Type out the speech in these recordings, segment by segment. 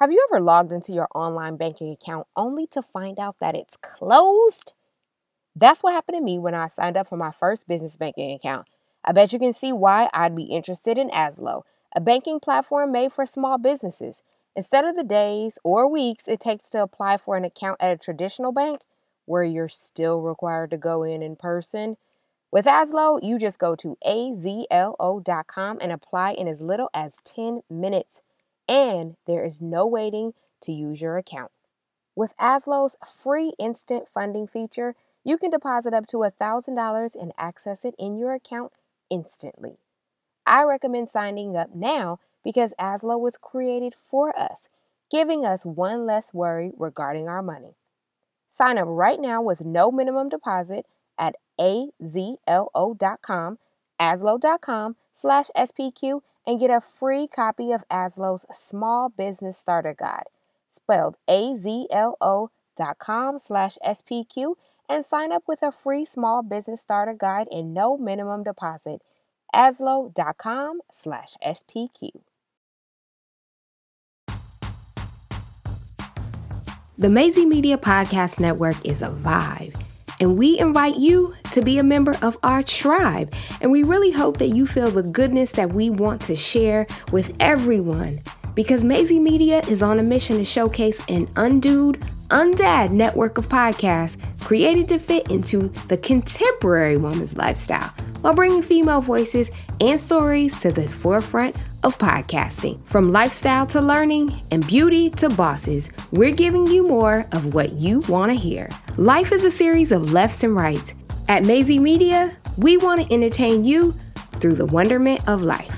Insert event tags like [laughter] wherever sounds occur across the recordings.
Have you ever logged into your online banking account only to find out that it's closed? That's what happened to me when I signed up for my first business banking account. I bet you can see why I'd be interested in Azlo, a banking platform made for small businesses. Instead of the days or weeks it takes to apply for an account at a traditional bank, where you're still required to go in in person, with Azlo, you just go to azlo.com and apply in as little as 10 minutes and there is no waiting to use your account. With Azlo's free instant funding feature, you can deposit up to $1,000 and access it in your account instantly. I recommend signing up now because Azlo was created for us, giving us one less worry regarding our money. Sign up right now with no minimum deposit at azlo.com, azlo.com slash SPQ and get a free copy of Azlo's Small Business Starter Guide, spelled A-Z-L-O dot com slash SPQ, and sign up with a free Small Business Starter Guide and no minimum deposit. Azlo.com slash SPQ. The Maisie Media Podcast Network is a vibe and we invite you to be a member of our tribe. And we really hope that you feel the goodness that we want to share with everyone. Because Maisie Media is on a mission to showcase an undued, undad network of podcasts created to fit into the contemporary woman's lifestyle while bringing female voices and stories to the forefront of podcasting. From lifestyle to learning and beauty to bosses, we're giving you more of what you want to hear. Life is a series of lefts and rights. At Maisie Media, we want to entertain you through the wonderment of life.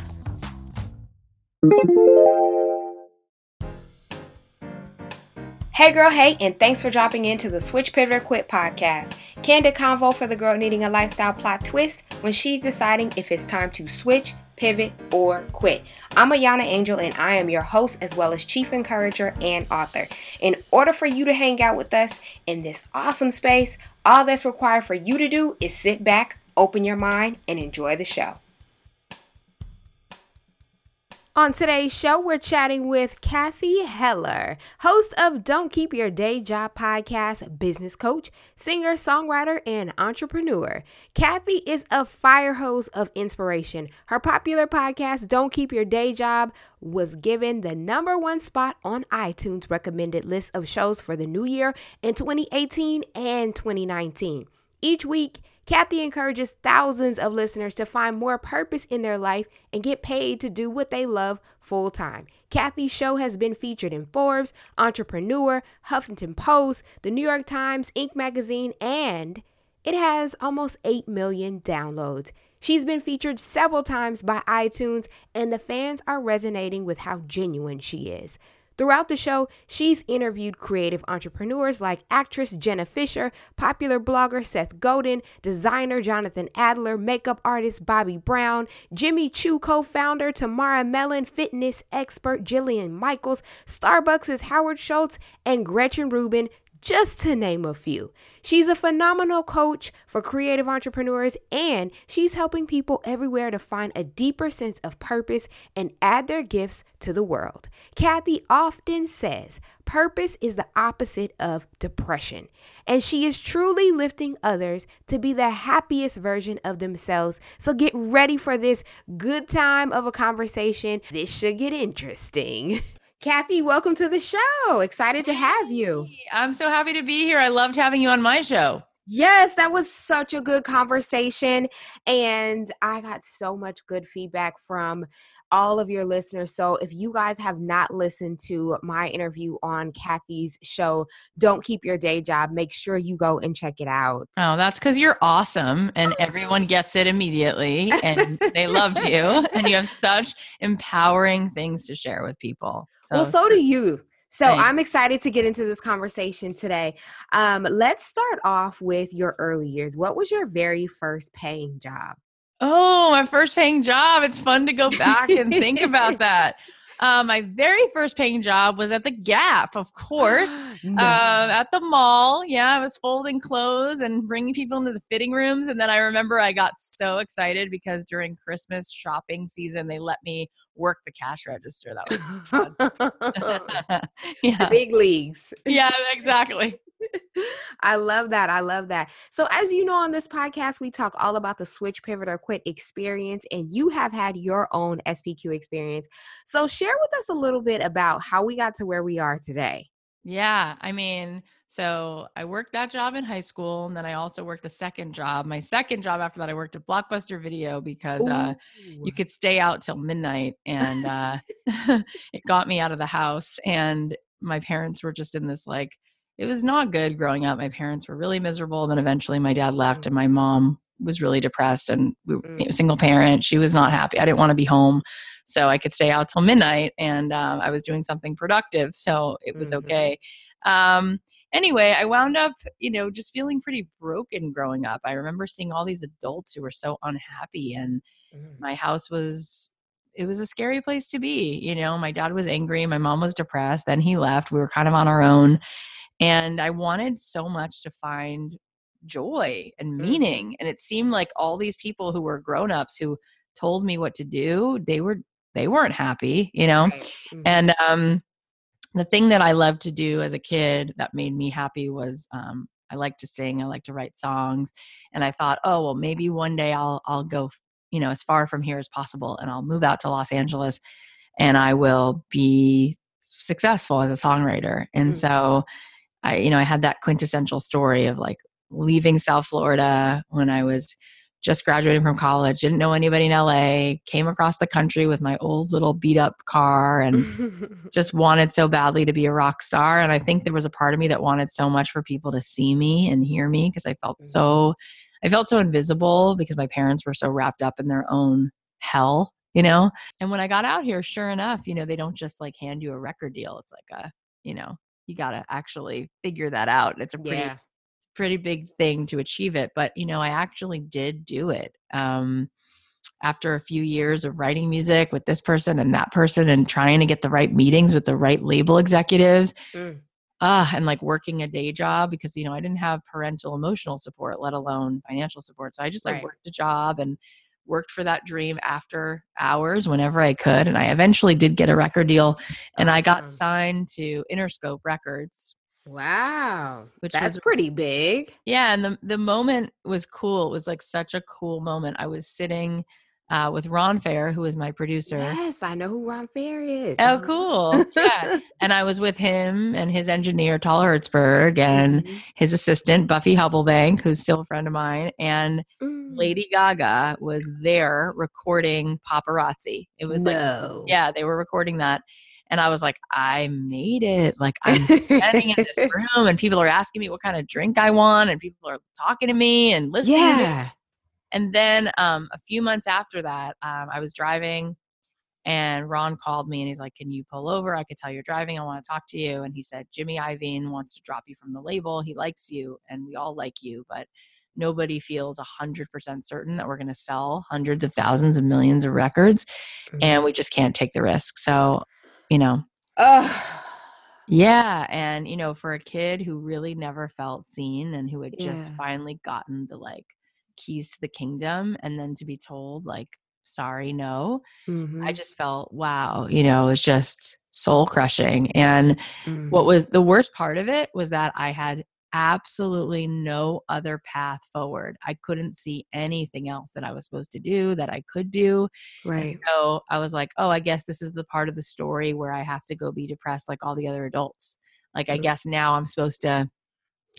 Hey girl, hey, and thanks for dropping into the Switch Pivot Quit podcast. Candid convo for the girl needing a lifestyle plot twist when she's deciding if it's time to switch, pivot, or quit. I'm Ayana Angel and I am your host as well as chief encourager and author. In order for you to hang out with us in this awesome space, all that's required for you to do is sit back, open your mind, and enjoy the show. On today's show, we're chatting with Cathy Heller, host of Don't Keep Your Day Job podcast, business coach, singer, songwriter, and entrepreneur. Cathy is a fire hose of inspiration. Her popular podcast, Don't Keep Your Day Job, was given the number one spot on iTunes recommended list of shows for the new year in 2018 and 2019. Each week, Cathy encourages thousands of listeners to find more purpose in their life and get paid to do what they love full time. Cathy's show has been featured in Forbes, Entrepreneur, Huffington Post, the New York Times, Inc. magazine, and it has almost 8 million downloads. She's been featured several times by iTunes, and the fans are resonating with how genuine she is. Throughout the show, she's interviewed creative entrepreneurs like actress Jenna Fischer, popular blogger Seth Godin, designer Jonathan Adler, makeup artist Bobbi Brown, Jimmy Choo co founder Tamara Mellon, fitness expert Jillian Michaels, Starbucks' Howard Schultz, and Gretchen Rubin, just to name a few. She's a phenomenal coach for creative entrepreneurs, and she's helping people everywhere to find a deeper sense of purpose and add their gifts to the world. Cathy often says purpose is the opposite of depression, and she is truly lifting others to be the happiest version of themselves. So get ready for this good time of a conversation. This should get interesting. [laughs] Cathy, welcome to the show. Excited to have you. I'm so happy to be here. I loved having you on my show. Yes, that was such a good conversation. And I got so much good feedback from all of your listeners. So if you guys have not listened to my interview on Cathy's show, Don't Keep Your Day Job, make sure you go and check it out. Oh, that's because you're awesome and [laughs] everyone gets it immediately and they loved [laughs] you and you have such empowering things to share with people. So, well, so do you. So Thanks. I'm excited to get into this conversation today. Um, let's start off with your early years. What was your very first paying job? Oh, my first paying job. It's fun to go back and think about [laughs] that. Uh, my very first paying job was at the Gap, of course, [gasps] No. um, at the mall. Yeah, I was folding clothes and bringing people into the fitting rooms. And then I remember I got so excited because during Christmas shopping season, they let me work the cash register. That was [laughs] [laughs] the yeah, big leagues. yeah, exactly. [laughs] I love that. I love that. So, as you know, on this podcast, we talk all about the switch, pivot, or quit experience, and you have had your own SPQ experience. So, share with us a little bit about how we got to where we are today. Yeah, I mean, so I worked that job in high school, and then I also worked a second job. My second job after that, I worked at Blockbuster Video because uh, you could stay out till midnight, and uh, [laughs] it got me out of the house. And my parents were just in this like, it was not good growing up. My parents were really miserable. Then eventually, my dad left, and my mom was really depressed, and we were know, Mm. single parent. She was not happy. I didn't want to be home, so I could stay out till midnight, and um, I was doing something productive, so it was Mhm. okay. Um, anyway, I wound up, you know, just feeling pretty broken growing up. I remember seeing all these adults who were so unhappy and Mm. my house was it was a scary place to be you know my dad was angry my mom was depressed then he left we were kind of on our own and i wanted so much to find joy and Mhm. meaning and it seemed like all these people who were grown-ups who told me what to do they were they weren't happy you know Right. Mhm. and um, the thing that I loved to do as a kid that made me happy was um, I like to sing. I like to write songs, and I thought, oh well, maybe one day I'll I'll go, you know, as far from here as possible, and I'll move out to Los Angeles, and I will be successful as a songwriter. And Mm. so, I you know I had that quintessential story of like leaving South Florida when I was just graduating from college, didn't know anybody in LA, came across the country with my old little beat up car and [laughs] just wanted so badly to be a rock star. And I think there was a part of me that wanted so much for people to see me and hear me because I felt mm-hmm. so, I felt so invisible because my parents were so wrapped up in their own hell, you know? And when I got out here, sure enough, you know, they don't just like hand you a record deal. It's like a, you know, you got to actually figure that out. It's a pretty yeah. pretty big thing to achieve it but you know i actually did do it um after a few years of writing music with this person and that person and trying to get the right meetings with the right label executives Mm. uh and like working a day job because you know i didn't have parental emotional support let alone financial support so i just like Right. worked a job and worked for that dream after hours whenever i could and i eventually did get a record deal and i got signed to interscope records Wow. Which That's was- pretty big. Yeah, and the the moment was cool. It was like such a cool moment. I was sitting uh, with Ron Fair, who is my producer. Yes, I know who Ron Fair is. Oh, Uh-huh. cool! Yeah, [laughs] and I was with him and his engineer Tal Herzberg and Mhm. his assistant Buffy Hubelbank, who's still a friend of mine, and Mm. Lady Gaga was there recording paparazzi. It was like, yeah, they were recording that, and I was like, I made it! Like [laughs] I'm standing in this room and people are asking me what kind of drink I want and people are talking to me and listening yeah. And then um, a few months after that, um, I was driving and Ron called me and he's like, Can you pull over? I could tell you're driving. I want to talk to you. And he said, Jimmy Iovine wants to drop you from the label. He likes you and we all like you, but nobody feels 100% certain that we're going to sell hundreds of thousands of millions of records Mm-hmm. and we just can't take the risk. So, you know, Ugh. yeah, and you know, for a kid who really never felt seen and who had just finally gotten the like keys to the kingdom and then to be told like sorry no i Mhm. just felt wow you know it was just soul crushing and Mhm. what was the worst part of it was that i had absolutely no other path forward i couldn't see anything else that i was supposed to do that i could do right. so I was like, oh, I guess this is the part of the story where I have to go be depressed like all the other adults. Like, I Mhm. guess now I'm supposed to,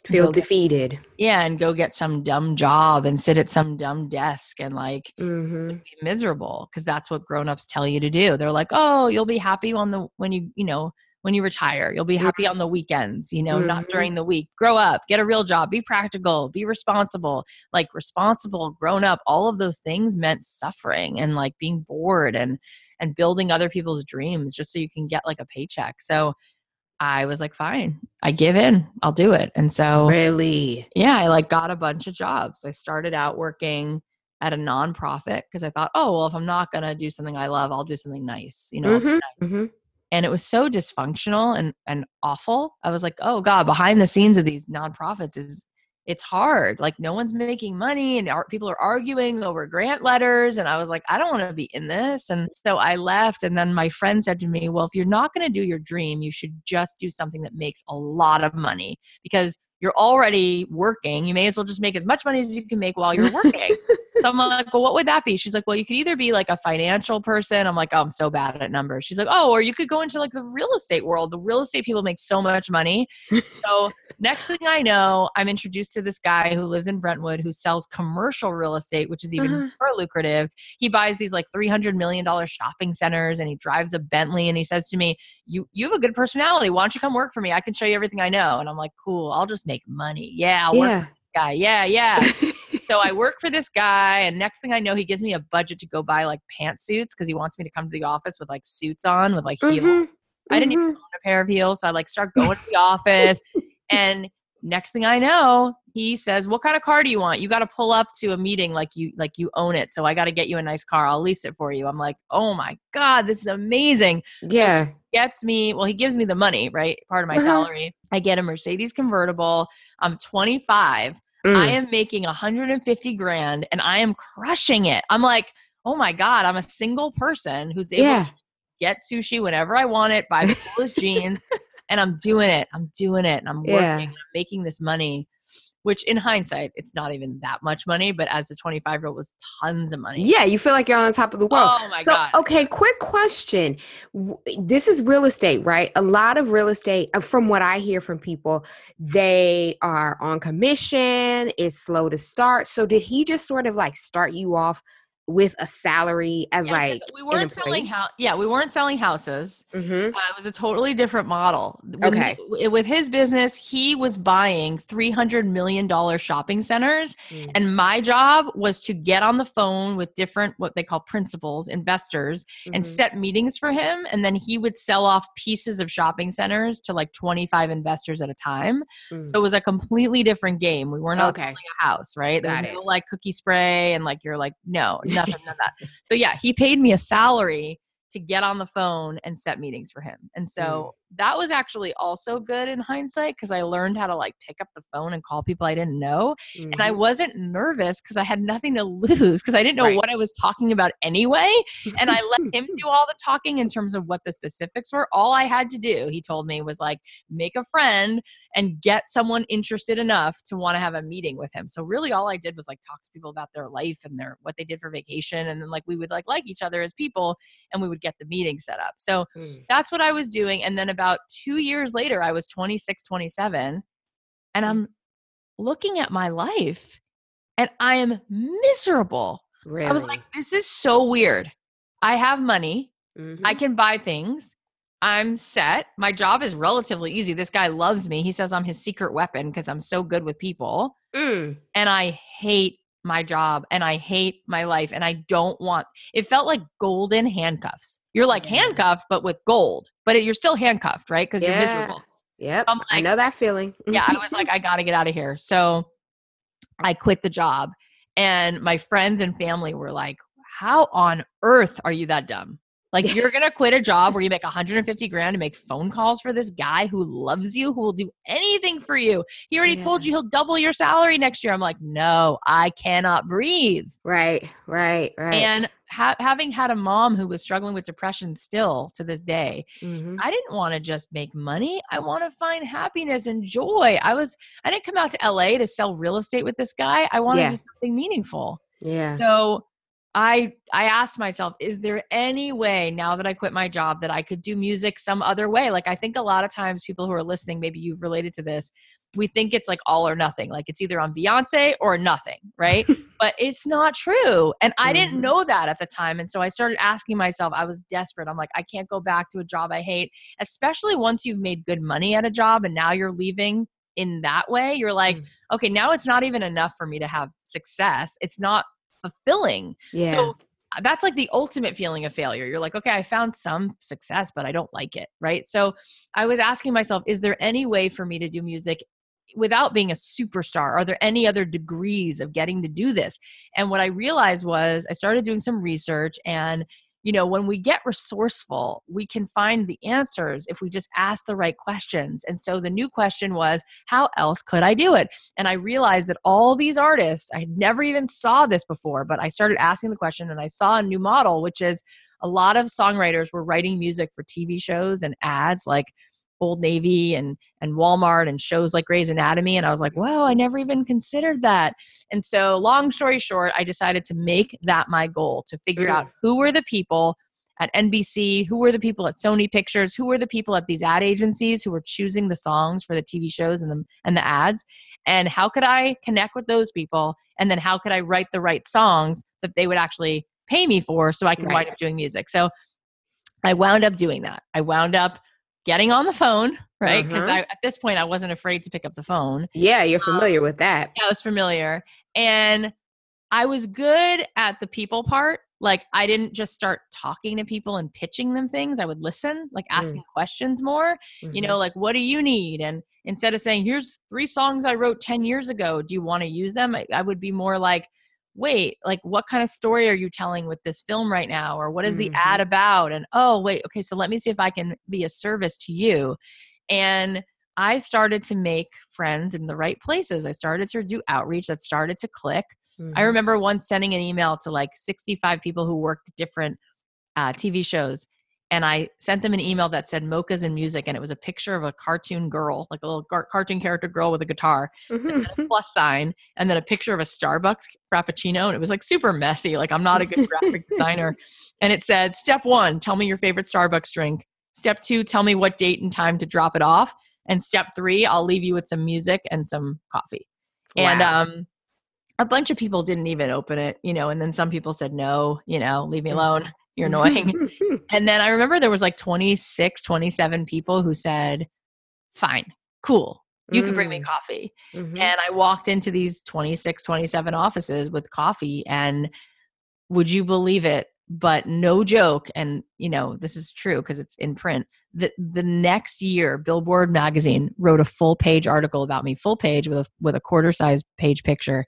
Feel defeated. yeah, and go get some dumb job and sit at some dumb desk and like hmm just be miserable because that's what grown-ups tell you to do. They're like, oh, you'll be happy on the when you you know when you retire. You'll be happy on the weekends. You know, not Mhm. during the week. Grow up, get a real job, be practical, be responsible. Like responsible, grown up. All of those things meant suffering and like being bored and and building other people's dreams just so you can get like a paycheck. So I was like, fine, I give in. I'll do it. And so Really? yeah, I like got a bunch of jobs. I started out working at a nonprofit because I thought, oh, well, if I'm not going to do something I love, I'll do something nice. You know, hmm hmm and it was so dysfunctional and and awful. I was like, "Oh god, behind the scenes of these nonprofits is it's hard. Like no one's making money and people are arguing over grant letters. And I was like, I don't want to be in this. And so I left. And then my friend said to me, Well, if you're not going to do your dream, you should just do something that makes a lot of money because you're already working. You may as well just make as much money as you can make while you're working. So I'm like, well, what would that be? She's like, well, you could either be like a financial person. I'm like, oh, I'm so bad at numbers. She's like, oh, or you could go into like the real estate world. The real estate people make so much money. so next thing I know, I'm introduced to this guy who lives in Brentwood who sells commercial real estate, which is even uh-huh. more lucrative. He buys these like $300 million shopping centers and he drives a Bentley and he says to me, you, you have a good personality. Why don't you come work for me? I can show you everything I know. And I'm like, cool, I'll just make money. Yeah, I'll yeah. guy. Yeah, yeah. [laughs] so I work for this guy, and next thing I know, he gives me a budget to go buy like pantsuits because he wants me to come to the office with like suits on with like heels. Mm-hmm. I didn't even mm-hmm. own a pair of heels, so I like start going to the office, and next thing I know, he says, "What kind of car do you want? You got to pull up to a meeting like you like you own it. So I got to get you a nice car. I'll lease it for you." I'm like, "Oh my god, this is amazing!" Yeah, so gets me. Well, he gives me the money, right? Part of my uh-huh. salary. I get a Mercedes convertible. I'm 25. Mm. I am making 150 grand, and I am crushing it. I'm like, "Oh my god, I'm a single person who's able yeah. to get sushi whenever I want it, buy the coolest [laughs] jeans." and I'm doing it. I'm doing it. And I'm working. Yeah. And I'm making this money, which in hindsight, it's not even that much money, but as a 25 year old was tons of money. Yeah, you feel like you're on top of the world. Oh my so, God. Okay, quick question. This is real estate, right? A lot of real estate, uh, from what I hear from people, they are on commission, it's slow to start. So did he just sort of like start you off with a salary as yeah, like we weren't selling house yeah we weren't selling houses mm-hmm. uh, it was a totally different model when okay he, with his business he was buying 300 million dollar shopping centers mm. and my job was to get on the phone with different what they call principals investors mm-hmm. and set meetings for him and then he would sell off pieces of shopping centers to like 25 investors at a time mm. so it was a completely different game we were not okay. selling a house right Got no like cookie spray and like you're like no nothing, of that. So yeah, he paid me a salary to get on the phone and set meetings for him. And so mm. That was actually also good in hindsight because I learned how to like pick up the phone and call people I didn't know. Mm-hmm. And I mm-hmm. wasn't nervous because I had nothing to [laughs] lose because I didn't know right. what I was talking about anyway. And I let him [laughs] do all the talking in terms of what the specifics were. All I had to do, he told me, was like make a friend and get someone interested enough to want to have a meeting with him. So really all I did was like talk to people about their life and their what they did for vacation and then like we would like like each other as people and we would get the meeting set up. So mm. that's what I was doing. And then about two years later, I was 26, 27, and I'm looking at my life and I am miserable. Really? I was like, this is so weird. I have money, mm-hmm. I can buy things. I'm set. My job is relatively easy. This guy loves me. He says I'm his secret weapon because I'm so good with people. Mm. And I hate my job and I hate my life and I don't want it felt like golden handcuffs. You're like yeah. handcuffed but with gold, but it, you're still handcuffed, right? Because yeah. you're miserable. Yep. So like, I know that feeling. yeah, I [laughs] was like I got to get out of here. So I quit the job and my friends and family were like, "How on earth are you that dumb?" Like you're gonna quit a job where you make 150 grand to make phone calls for this guy who loves you, who will do anything for you. He already yeah. told you he'll double your salary next year. I'm like, no, I cannot breathe. Right, right, right. And ha- having had a mom who was struggling with depression still to this day, mm-hmm. I didn't want to just make money. I want to find happiness and joy. I was, I didn't come out to LA to sell real estate with this guy. I wanted yeah. to do something meaningful. Yeah. So I I asked myself, is there any way now that I quit my job that I could do music some other way? Like I think a lot of times people who are listening, maybe you've related to this, we think it's like all or nothing. Like it's either on Beyonce or nothing, right? [laughs] but it's not true. And I didn't mm-hmm. know that at the time. And so I started asking myself, I was desperate. I'm like, I can't go back to a job I hate, especially once you've made good money at a job and now you're leaving in that way. You're like, mm. okay, now it's not even enough for me to have success. It's not fulfilling. Yeah. So that's like the ultimate feeling of failure. You're like, okay, I found some success, but I don't like it. Right. So I was asking myself, is there any way for me to do music without being a superstar? Are there any other degrees of getting to do this? And what I realized was I started doing some research and you know, when we get resourceful, we can find the answers if we just ask the right questions. And so the new question was, how else could I do it? And I realized that all these artists, I never even saw this before, but I started asking the question and I saw a new model, which is a lot of songwriters were writing music for TV shows and ads like Old Navy and and Walmart and shows like Grey's Anatomy and I was like, "Whoa, I never even considered that." And so, long story short, I decided to make that my goal to figure out who were the people at NBC, who were the people at Sony Pictures, who were the people at these ad agencies who were choosing the songs for the TV shows and the and the ads, and how could I connect with those people and then how could I write the right songs that they would actually pay me for so I could right. wind up doing music. So I wound up doing that. I wound up getting on the phone, right? Because uh-huh. at this point I wasn't afraid to pick up the phone. Yeah, you're familiar um, with that. Yeah, I was familiar. And I was good at the people part. Like I didn't just start talking to people and pitching them things. I would listen, like asking mm. questions more. Mm-hmm. You know, like what do you need? And instead of saying, "Here's three songs I wrote 10 years ago. Do you want to use them?" I, I would be more like, wait, like what kind of story are you telling with this film right now? Or what is the mm-hmm. ad about? And oh, wait, okay, so let me see if I can be a service to you. And I started to make friends in the right places. I started to do outreach that started to click. Mm-hmm. I remember once sending an email to like 65 people who worked different uh, TV shows and I sent them an email that said mochas and music, and it was a picture of a cartoon girl, like a little gar- cartoon character girl with a guitar, mm-hmm. a plus sign, and then a picture of a Starbucks frappuccino, and it was like super messy. Like I'm not a good graphic designer, [laughs] and it said, "Step one, tell me your favorite Starbucks drink. Step two, tell me what date and time to drop it off, and step three, I'll leave you with some music and some coffee." Wow. And um, a bunch of people didn't even open it, you know, and then some people said no, you know, leave me mm. alone. You're annoying. [laughs] and then I remember there was like 26, 27 people who said, fine, cool. You mm. can bring me mm. coffee. Mm-hmm. And I walked into these 26, 27 offices with coffee. And would you believe it? But no joke. And, you know, this is true because it's in print. The, the next year, Billboard magazine wrote a full page article about me, full page with a, with a quarter size page picture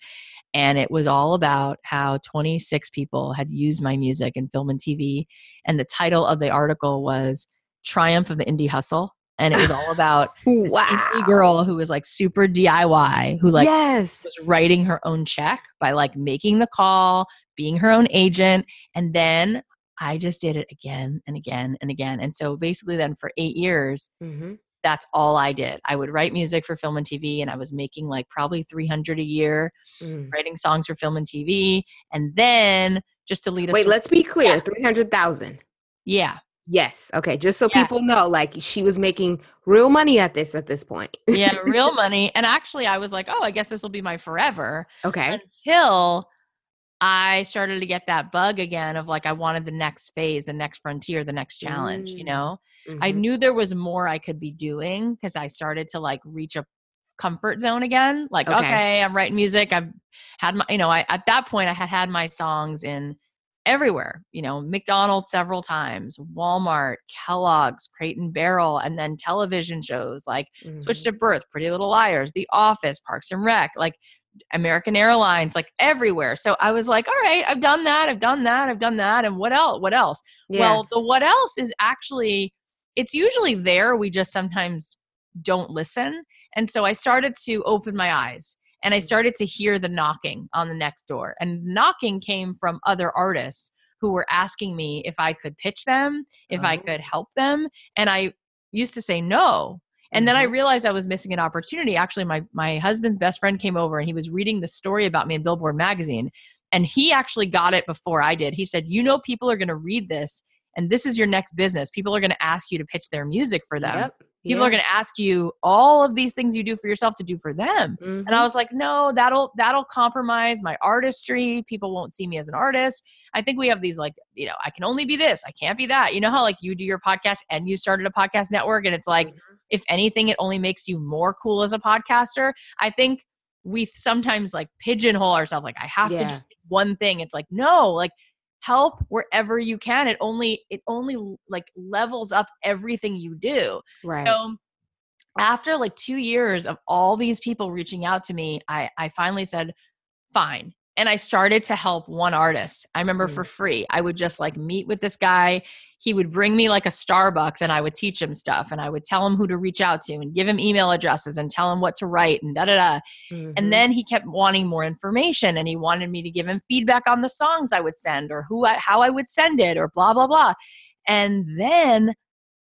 and it was all about how 26 people had used my music in film and TV. And the title of the article was Triumph of the Indie Hustle. And it was all about [laughs] wow. indie girl who was like super DIY, who like yes. was writing her own check by like making the call, being her own agent. And then I just did it again and again and again. And so basically, then for eight years, mm-hmm that's all I did. I would write music for film and TV and I was making like probably 300 a year mm. writing songs for film and TV and then just to lead us Wait, let's be clear. Yeah. 300,000. Yeah. Yes. Okay. Just so yeah. people know, like she was making real money at this at this point. yeah, real [laughs] money. And actually, I was like, oh, I guess this will be my forever. Okay. Until I started to get that bug again of like I wanted the next phase, the next frontier, the next challenge, mm. you know. Mm-hmm. I knew there was more I could be doing because I started to like reach a comfort zone again. Like, okay. okay, I'm writing music. I've had my, you know, I at that point I had had my songs in everywhere, you know, McDonald's several times, Walmart, Kellogg's, Crate and Barrel, and then television shows like mm-hmm. Switched at Birth, Pretty Little Liars, The Office, Parks and Rec, like American Airlines, like everywhere. So I was like, all right, I've done that, I've done that, I've done that. And what else? What else? Yeah. Well, the what else is actually, it's usually there. We just sometimes don't listen. And so I started to open my eyes and I mm. started to hear the knocking on the next door. And knocking came from other artists who were asking me if I could pitch them, if oh. I could help them. And I used to say no and then I mm-hmm. realized I was missing an opportunity. Actually, my my husband's best friend came over and he was reading the story about me in Billboard magazine. And he actually got it before I did. He said, You know, people are going to read this, and this is your next business. People are going to ask you to pitch their music for them. Yep. People yeah. are going to ask you all of these things you do for yourself to do for them. Mm-hmm. And I mm-hmm. was like, no, that'll that'll compromise my artistry. People won't see me as an artist. I think we have these like, you know, I can only be this. I can't be that. You know how like you do your podcast and you started a podcast network and it's like mm-hmm if anything, it only makes you more cool as a podcaster. I think we sometimes like pigeonhole ourselves like I have yeah. to just one thing. It's like, no, like help wherever you can. It only it only like levels up everything you do. Right. So after like two years of all these people reaching out to me, I I finally said, fine, and I started to help one artist. I remember Mm. for free. I would just like meet with this guy. He would bring me like a Starbucks and I would teach him stuff and I would tell him who to reach out to and give him email addresses and tell him what to write and da da da. Mhm. And then he kept wanting more information and he wanted me to give him feedback on the songs I would send or who I, how I would send it or blah blah blah. And then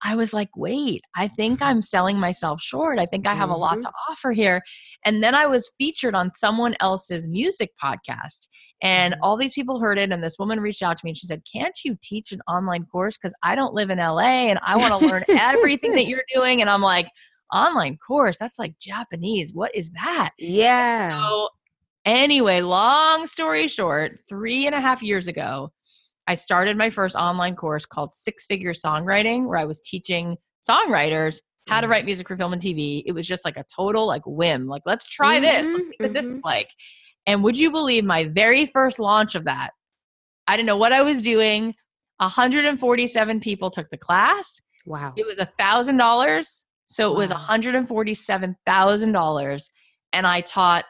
I was like, wait, I think I'm selling myself short. I think I have a lot to offer here. And then I was featured on someone else's music podcast. And Mhm. all these people heard it. And this woman reached out to me and she said, Can't you teach an online course? Because I don't live in LA and I want to learn everything that [laughs] you're doing. And I'm like, Online course? That's like Japanese. What is that? yeah. So, anyway, long story short, three and a half years ago, I started my first online course called Six Figure Songwriting, where I was teaching songwriters how to Mhm. write music for film and TV. It was just like a total like whim. Like, let's try this. Let's see what this mhm. is like. And would you believe my very first launch of that? I didn't know what I was doing. 147 people took the class. wow. It was a thousand dollars. So it was Wow. $147,000. And I taught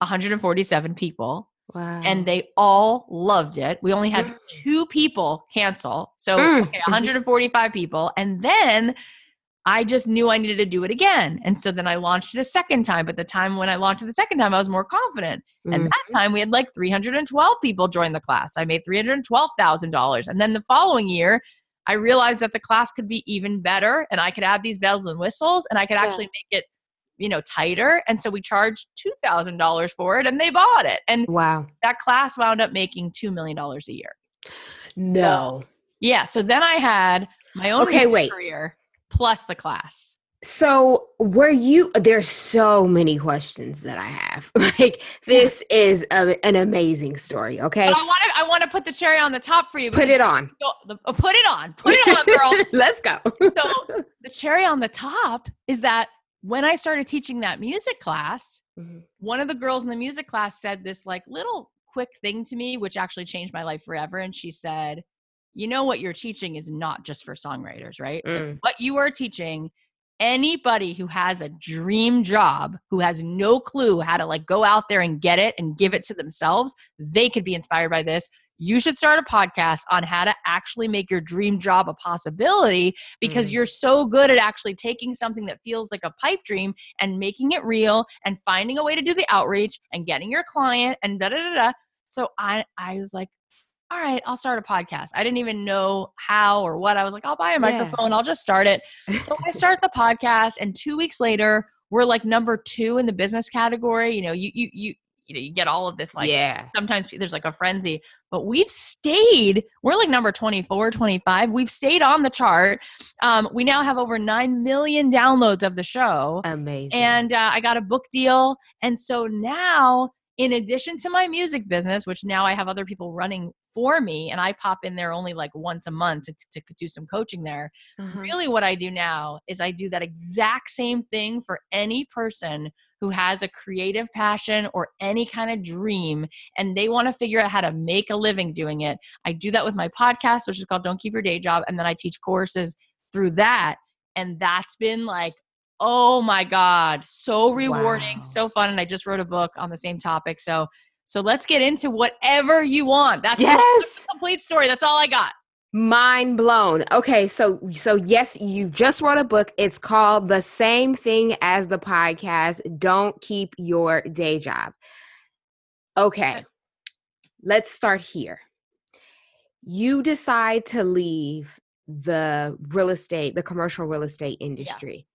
147 people Wow. and they all loved it. We only had Mm. two people cancel. So Mm. okay, 145 people. And then I just knew I needed to do it again. And so then I launched it a second time. But the time when I launched it the second time, I was more confident. And Mhm. that time we had like 312 people join the class. I made $312,000. And then the following year, I realized that the class could be even better and I could add these bells and whistles and I could Yeah. actually make it, you know, tighter. And so we charged $2,000 for it and they bought it. And wow. that class wound up making $2 million a year. No. Yeah. So then I had my own Okay, wait. career plus the class. So, were you? There's so many questions that I have. [laughs] Like, this [laughs] is a, an amazing story. Okay, But I want to I want to put the cherry on the top for you. put it on. uh, Put it on. Put it on, girl. [laughs] Let's go. so the cherry on the top is that when I started teaching that music class, Mhm. one of the girls in the music class said this like little quick thing to me, which actually changed my life forever. And she said, You know what you're teaching is not just for songwriters, right? Like, Mm. what you are teaching anybody who has a dream job who has no clue how to like go out there and get it and give it to themselves they could be inspired by this you should start a podcast on how to actually make your dream job a possibility because Mm. you're so good at actually taking something that feels like a pipe dream and making it real and finding a way to do the outreach and getting your client and da da da da. So I I was like, all right, I'll start a podcast. I didn't even know how or what. I was like, I'll buy a Yeah. microphone, I'll just start it. So I [laughs] start the podcast, and two weeks later, we're like number two in the business category. You know, you you you you know, you get all of this like yeah. sometimes there's like a frenzy but we've stayed we're like number 24 25 we've stayed on the chart. Um, we now have over 9 million downloads of the show. Amazing. and uh, i got a book deal. And so now in addition to my music business which now i have other people running for me and i pop in there only like once a month to, to, to do some coaching there Uh-huh. really what I do now is I do that exact same thing for any person who has a creative passion or any kind of dream and they want to figure out how to make a living doing it. I do that with my podcast, which is called Don't Keep Your Day Job. And then I teach courses through that. And that's been like, oh my God, so rewarding, Wow. so fun. And I just wrote a book on the same topic. So so let's get into whatever you want. That's the yes. complete story. That's all I got. Mind blown. Okay, so so yes, you just wrote a book. It's called The Same Thing as the Podcast. Don't keep your day job. Okay. Okay. Let's start here. You decide to leave the real estate, the commercial real estate industry.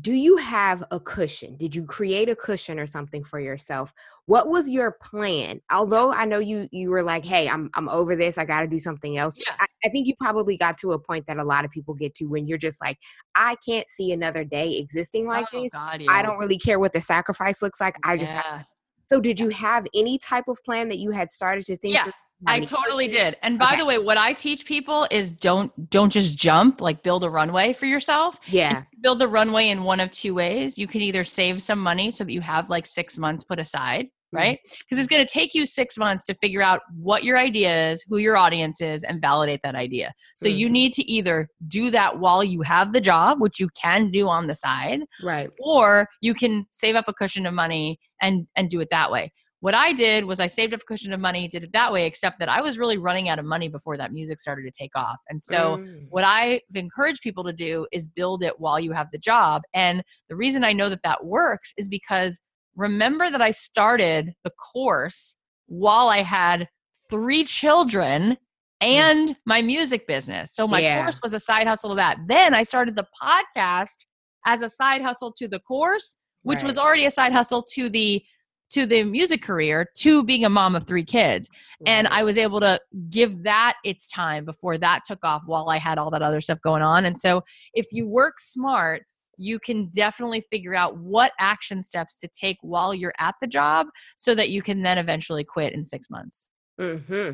Do you have a cushion? Did you create a cushion or something for yourself? What was your plan? Although I know you you were like, "Hey, I'm I'm over this. I got to do something else." Yeah. I, I think you probably got to a point that a lot of people get to when you're just like, "I can't see another day existing like oh, this. God, I don't really care what the sacrifice looks like. I just." have-" Yeah. So, did you have any type of plan that you had started to think? Yeah, I totally did. And by Okay. the way, what I teach people is don't don't just jump, like build a runway for yourself. Yeah. Build the runway in one of two ways. You can either save some money so that you have like 6 months put aside, Mm-hmm. right? Because it's going to take you 6 months to figure out what your idea is, who your audience is and validate that idea. So you Mhm. need to either do that while you have the job, which you can do on the side, Right. or you can save up a cushion of money and and do it that way what I did was I saved up a cushion of money, did it that way, except that I was really running out of money before that music started to take off. And so, Mm. what I've encouraged people to do is build it while you have the job. And the reason I know that that works is because remember that I started the course while I had three children and my music business. So, my Yeah. course was a side hustle to that. Then I started the podcast as a side hustle to the course, which was already a side hustle to the to the music career to being a mom of three kids. And i was able to give that its time before that took off while i had all that other stuff going on. And so if you work smart you can definitely figure out what action steps to take while you're at the job so that you can then eventually quit in six months. Hmm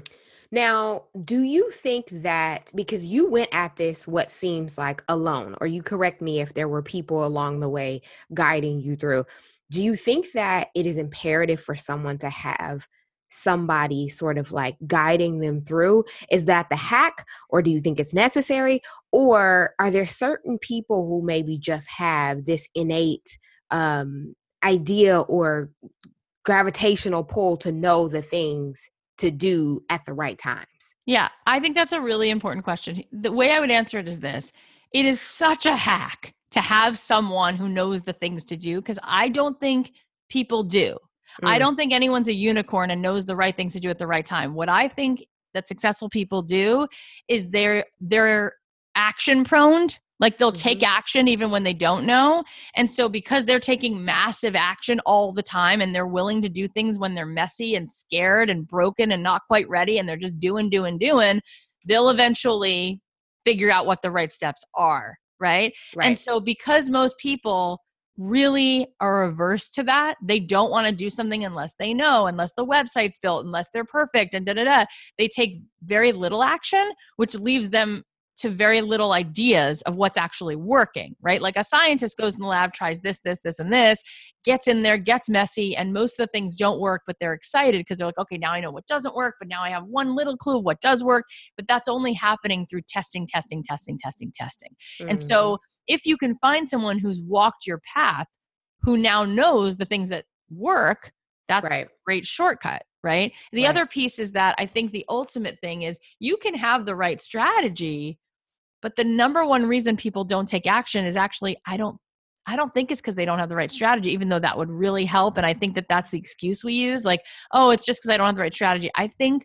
Now, do you think that because you went at this what seems like alone, or you correct me if there were people along the way guiding you through, do you think that it is imperative for someone to have somebody sort of like guiding them through? Is that the hack, or do you think it's necessary? Or are there certain people who maybe just have this innate um, idea or gravitational pull to know the things to do at the right times? Yeah, I think that's a really important question. The way I would answer it is this it is such a hack to have someone who knows the things to do because I don't think people do. I Mm, don't think anyone's a unicorn and knows the right things to do at the right time. What I think that successful people do is they're they're action prone. Like they'll take action even when they don't know. And so because they're taking massive action all the time and they're willing to do things when they're messy and scared and broken and not quite ready and they're just doing doing doing, they'll eventually figure out what the right steps are, right? right. And so, because most people really are averse to that, they don't want to do something unless they know, unless the website's built, unless they're perfect, and da da da. They take very little action, which leaves them to very little ideas of what's actually working, right? Like a scientist goes in the lab, tries this, this, this, and this, gets in there, gets messy, and most of the things don't work, but they're excited because they're like, okay, now I know what doesn't work, but now I have one little clue of what does work. But that's only happening through testing, testing, testing, testing, testing. And Mhm. so, if you can find someone who's walked your path, who now knows the things that work, that's right. a great shortcut, right? The Right. other piece is that I think the ultimate thing is you can have the right strategy, but the number one reason people don't take action is actually I don't I don't think it's because they don't have the right strategy, even though that would really help. And I think that that's the excuse we use. Like, oh, it's just because I don't have the right strategy. I think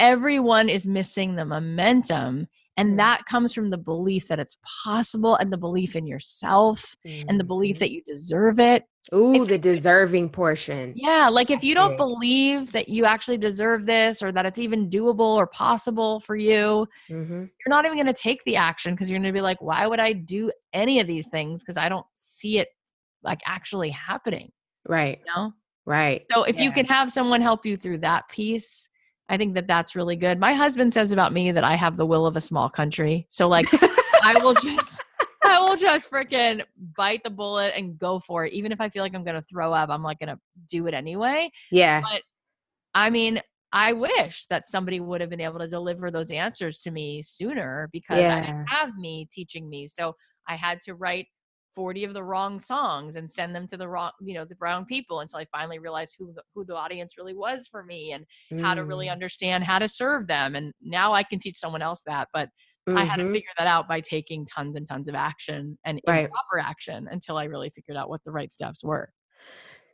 everyone is missing the momentum. And that comes from the belief that it's possible and the belief in yourself and the belief Mhm. that you deserve it. Ooh, if- the deserving portion. Yeah, like if you don't believe that you actually deserve this or that it's even doable or possible for you, hmm you're not even going to take the action because you're going to be like, why would I do any of these things? Because I don't see it like actually happening, Right. you know? Right. So if you can have someone help you through that piece, I think that that's really good. My husband says about me that I have the will of a small country. So like [laughs] I will just I will just freaking bite the bullet and go for it. Even if I feel like I'm going to throw up, I'm like going to do it anyway. yeah. But I mean, I wish that somebody would have been able to deliver those answers to me sooner because I didn't have me teaching me. So I had to write 40 of the wrong songs and send them to the wrong, you know, the wrong people until I finally realized who the, who the audience really was for me and how to really Mm. understand how to serve them. And now I can teach someone else that, but I had to Mhm. figure that out by taking tons and tons of action and Right. improper action until I really figured out what the right steps were.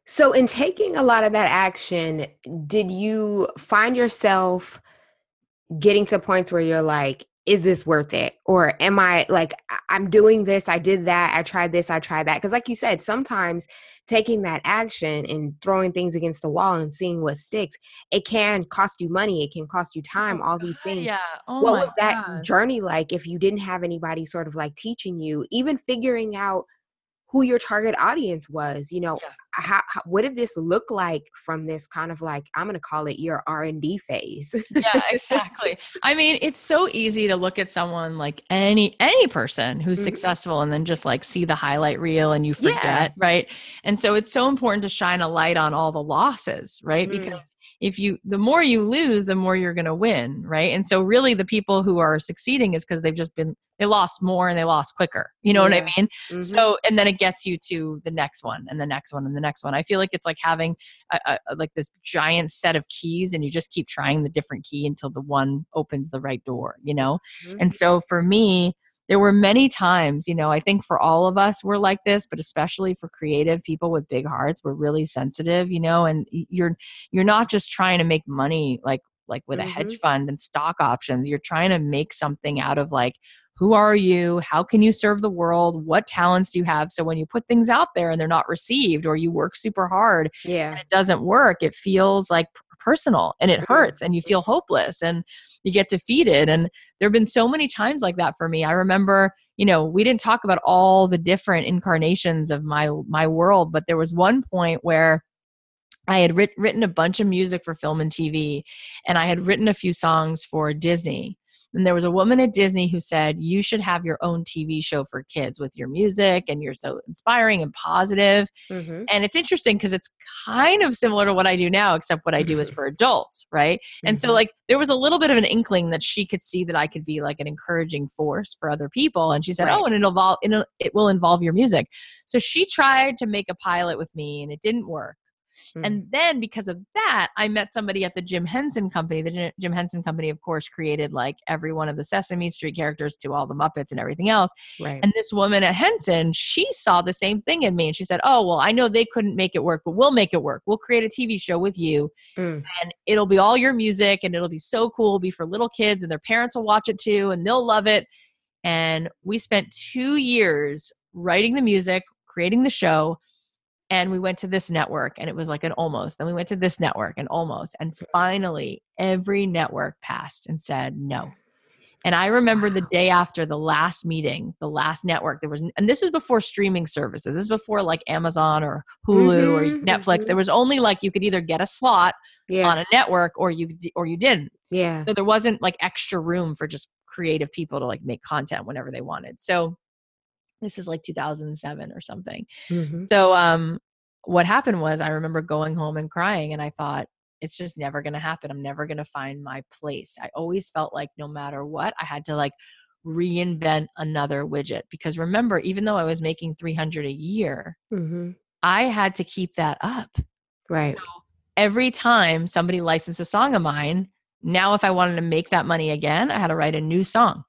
So, in taking a lot of that action, did you find yourself getting to points where you're like, is this worth it? Or am I like, I'm doing this, I did that, I tried this, I tried that? Because, like you said, sometimes taking that action and throwing things against the wall and seeing what sticks, it can cost you money, it can cost you time, Oh, all these things. Yeah. Oh what was that gosh. journey like if you didn't have anybody sort of like teaching you, even figuring out who your target audience was? You know, Yeah. how, how what did this look like from this kind of like I'm gonna call it your R and D phase? yeah [laughs] exactly i mean it's so easy to look at someone like any any person who's Mhm. successful and then just like see the highlight reel and you Yeah. forget right and so it's so important to shine a light on all the losses right Mm. because if you the more you lose the more you're going to win right and so really the people who are succeeding is because they've just been they lost more and they lost quicker. You know Yeah. what I mean? Mhm. So, and then it gets you to the next one and the next one and the next one. I feel like it's like having a, a, like this giant set of keys and you just keep trying the different key until the one opens the right door, you know? Mhm. And so for me, there were many times, you know, I think for all of us, we're like this, but especially for creative people with big hearts, we're really sensitive, you know, and you're you're not just trying to make money like like with a hedge fund and stock options. You're trying to make something out of like who are you? How can you serve the world? What talents do you have? So when you put things out there and they're not received or you work super hard yeah. and it doesn't work, it feels like personal and it Mhm. hurts and you feel hopeless and you get defeated. And there have been so many times like that for me. I remember, you know, we didn't talk about all the different incarnations of my my world, but there was one point where I had writ- written a bunch of music for film and TV, and I had written a few songs for Disney. And there was a woman at Disney who said, You should have your own TV show for kids with your music, and you're so inspiring and positive. Mhm. And it's interesting because it's kind of similar to what I do now, except what I do is [laughs] for adults, right? And so, Mhm. like, there was a little bit of an inkling that she could see that I could be like an encouraging force for other people. And she said, Right. "Oh, and it'll involve it'll, it will involve your music." So she tried to make a pilot with me, and it didn't work. Mm. And then because of that, I met somebody at the Jim Henson Company. The Jim- Jim Henson Company, of course, created like every one of the Sesame Street characters to all the Muppets and everything else. right. And this woman at Henson, she saw the same thing in me. And she said, Oh, well, I know they couldn't make it work, but we'll make it work. We'll create a TV show with you Mm. and it'll be all your music and it'll be so cool. It'll be for little kids and their parents will watch it too and they'll love it. And we spent two years writing the music, creating the show. And we went to this network and it was like an almost. Then we went to this network and almost. And finally, every network passed and said no. And I remember the day after the last meeting, the last network, there was, and this is before streaming services. This is before like Amazon or Hulu or Mhm, Netflix. mhm. There was only like you could either get a slot Yeah. on a network or you or you didn't. yeah. So there wasn't like extra room for just creative people to like make content whenever they wanted. So this is like 2007 or something. Mhm. So um what happened was I remember going home and crying and I thought it's just never going to happen. I'm never going to find my place. I always felt like no matter what, I had to like reinvent another widget because remember even though I was making 300 a year, Mhm. I had to keep that up. Right. So every time somebody licensed a song of mine, now if I wanted to make that money again, I had to write a new song.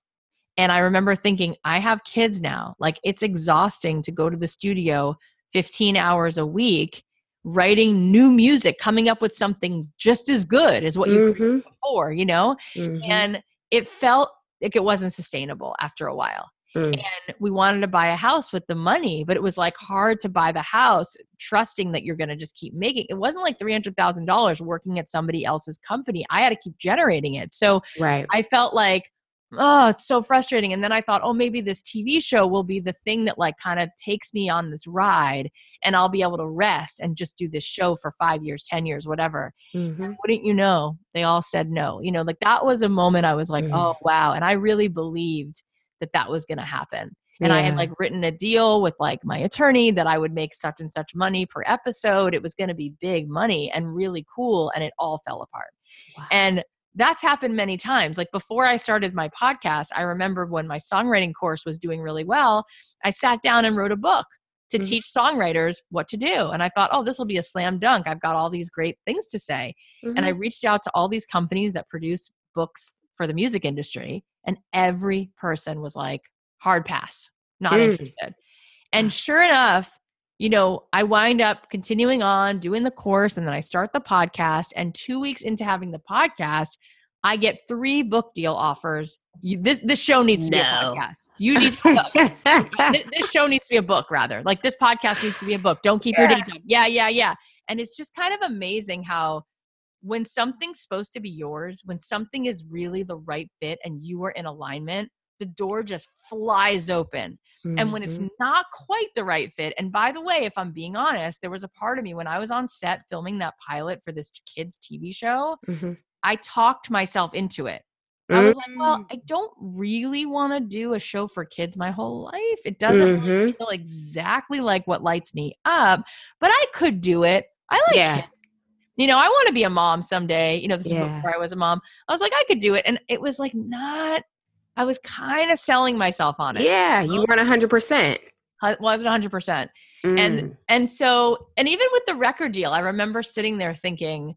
And I remember thinking, I have kids now. Like it's exhausting to go to the studio 15 hours a week writing new music, coming up with something just as good as what you Mhm. before, you know? Mhm. And it felt like it wasn't sustainable after a while Mm. and we wanted to buy a house with the money but it was like hard to buy the house trusting that you're going to just keep making it wasn't like $300000 working at somebody else's company i had to keep generating it so Right. i felt like oh it's so frustrating. And then i thought oh maybe this tv show will be the thing that like kind of takes me on this ride and i'll be able to rest and just do this show for five years ten years whatever. Mhm. wouldn't you know they all said no. You know like that was a moment i was like Mm. oh wow. And i really believed that that was going to happen. And i had like written a deal with like my attorney that i would make such and such money per episode. It was going to be big money and really cool and it all fell apart. Wow. and that's happened many times like before i started my podcast i remember when my songwriting course was doing really well i sat down and wrote a book to Mhm. teach songwriters what to do and i thought oh this will be a slam dunk i've got all these great things to say and I Mhm. reached out to all these companies that produce books for the music industry, and every person was like, hard pass, not Mm. interested. And sure enough, you know, I wind up continuing on doing the course, and then I start the podcast. And two weeks into having the podcast, I get three book deal offers. You, this this show needs to be a podcast. You need [laughs] this, this show needs to be a book, rather. Like this podcast needs to be a book. Don't keep your day job. Yeah, yeah, yeah. And it's just kind of amazing how when something's supposed to be yours, when something is really the right fit and you are in alignment, the door just flies open. And when it's Mhm. not quite the right fit, and by the way, if I'm being honest, there was a part of me when I was on set filming that pilot for this kids' TV show, Mhm. I talked myself into it. I was like, well, Mm. I don't really want to do a show for kids my whole life. It doesn't really Mhm. feel exactly like what lights me up, but I could do it. I like Yeah. kids. You know, I want to be a mom someday. You know, this Yeah. is before I was a mom. I was like, I could do it. And it was like not, I was kind of selling myself on it. Yeah, you weren't hundred percent. I wasn't 100%. Mm. And and so and even with the record deal, I remember sitting there thinking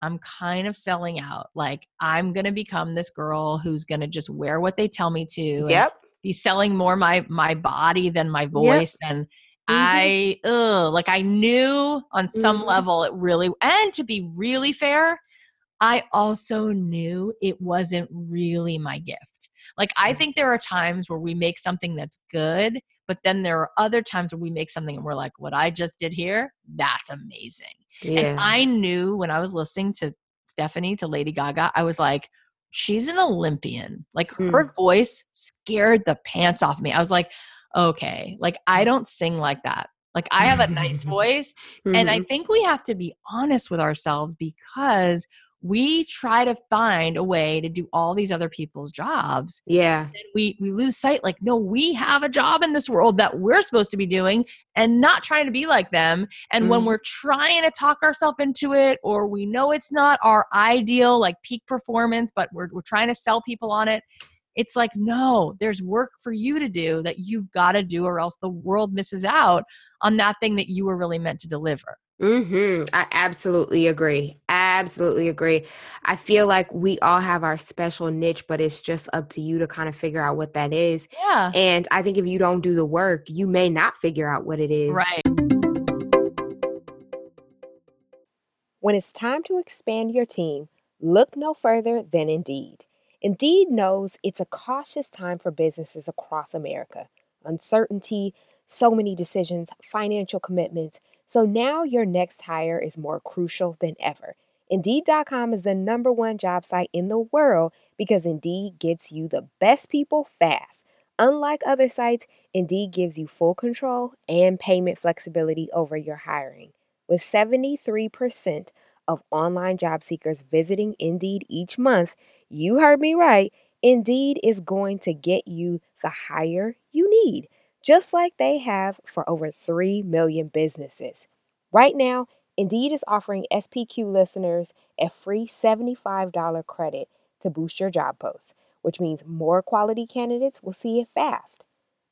I'm kind of selling out. Like I'm going to become this girl who's going to just wear what they tell me to. and Yep. Be selling more my my body than my voice and I ugh, like I knew on some Mhm. level it really and to be really fair, I also knew it wasn't really my gift. Like I think there are times where we make something that's good, but then there are other times where we make something and we're like, what I just did here, that's amazing. Yeah. And I knew when I was listening to Stefani, to Lady Gaga, I was like, she's an Olympian. Like her Mm. voice scared the pants off me. I was like, okay, like Mm. I don't sing like that. Like I have a nice [laughs] voice. And I Mhm. think we have to be honest with ourselves because we try to find a way to do all these other people's jobs yeah. we we lose sight like no we have a job in this world that we're supposed to be doing and not trying to be like them and when Mhm. we're trying to talk ourselves into it or we know it's not our ideal like peak performance but we're, we're trying to sell people on it it's like no there's work for you to do that you've got to do or else the world misses out on that thing that you were really meant to deliver hmm I absolutely agree. Absolutely agree. I feel like we all have our special niche, but it's just up to you to kind of figure out what that is. yeah And I think if you don't do the work, you may not figure out what it is. right When it's time to expand your team, look no further than Indeed. Indeed knows it's a cautious time for businesses across America. Uncertainty, so many decisions, financial commitments. So now your next hire is more crucial than ever. Indeed.com is the number one job site in the world because Indeed gets you the best people fast. Unlike other sites, Indeed gives you full control and payment flexibility over your hiring. With 73% of online job seekers visiting Indeed each month, you heard me right. Indeed is going to get you the hire you need, just like they have for over 3 million businesses. Right now, Indeed is offering SPQ listeners a free $75 credit to boost your job post, which means more quality candidates will see it fast.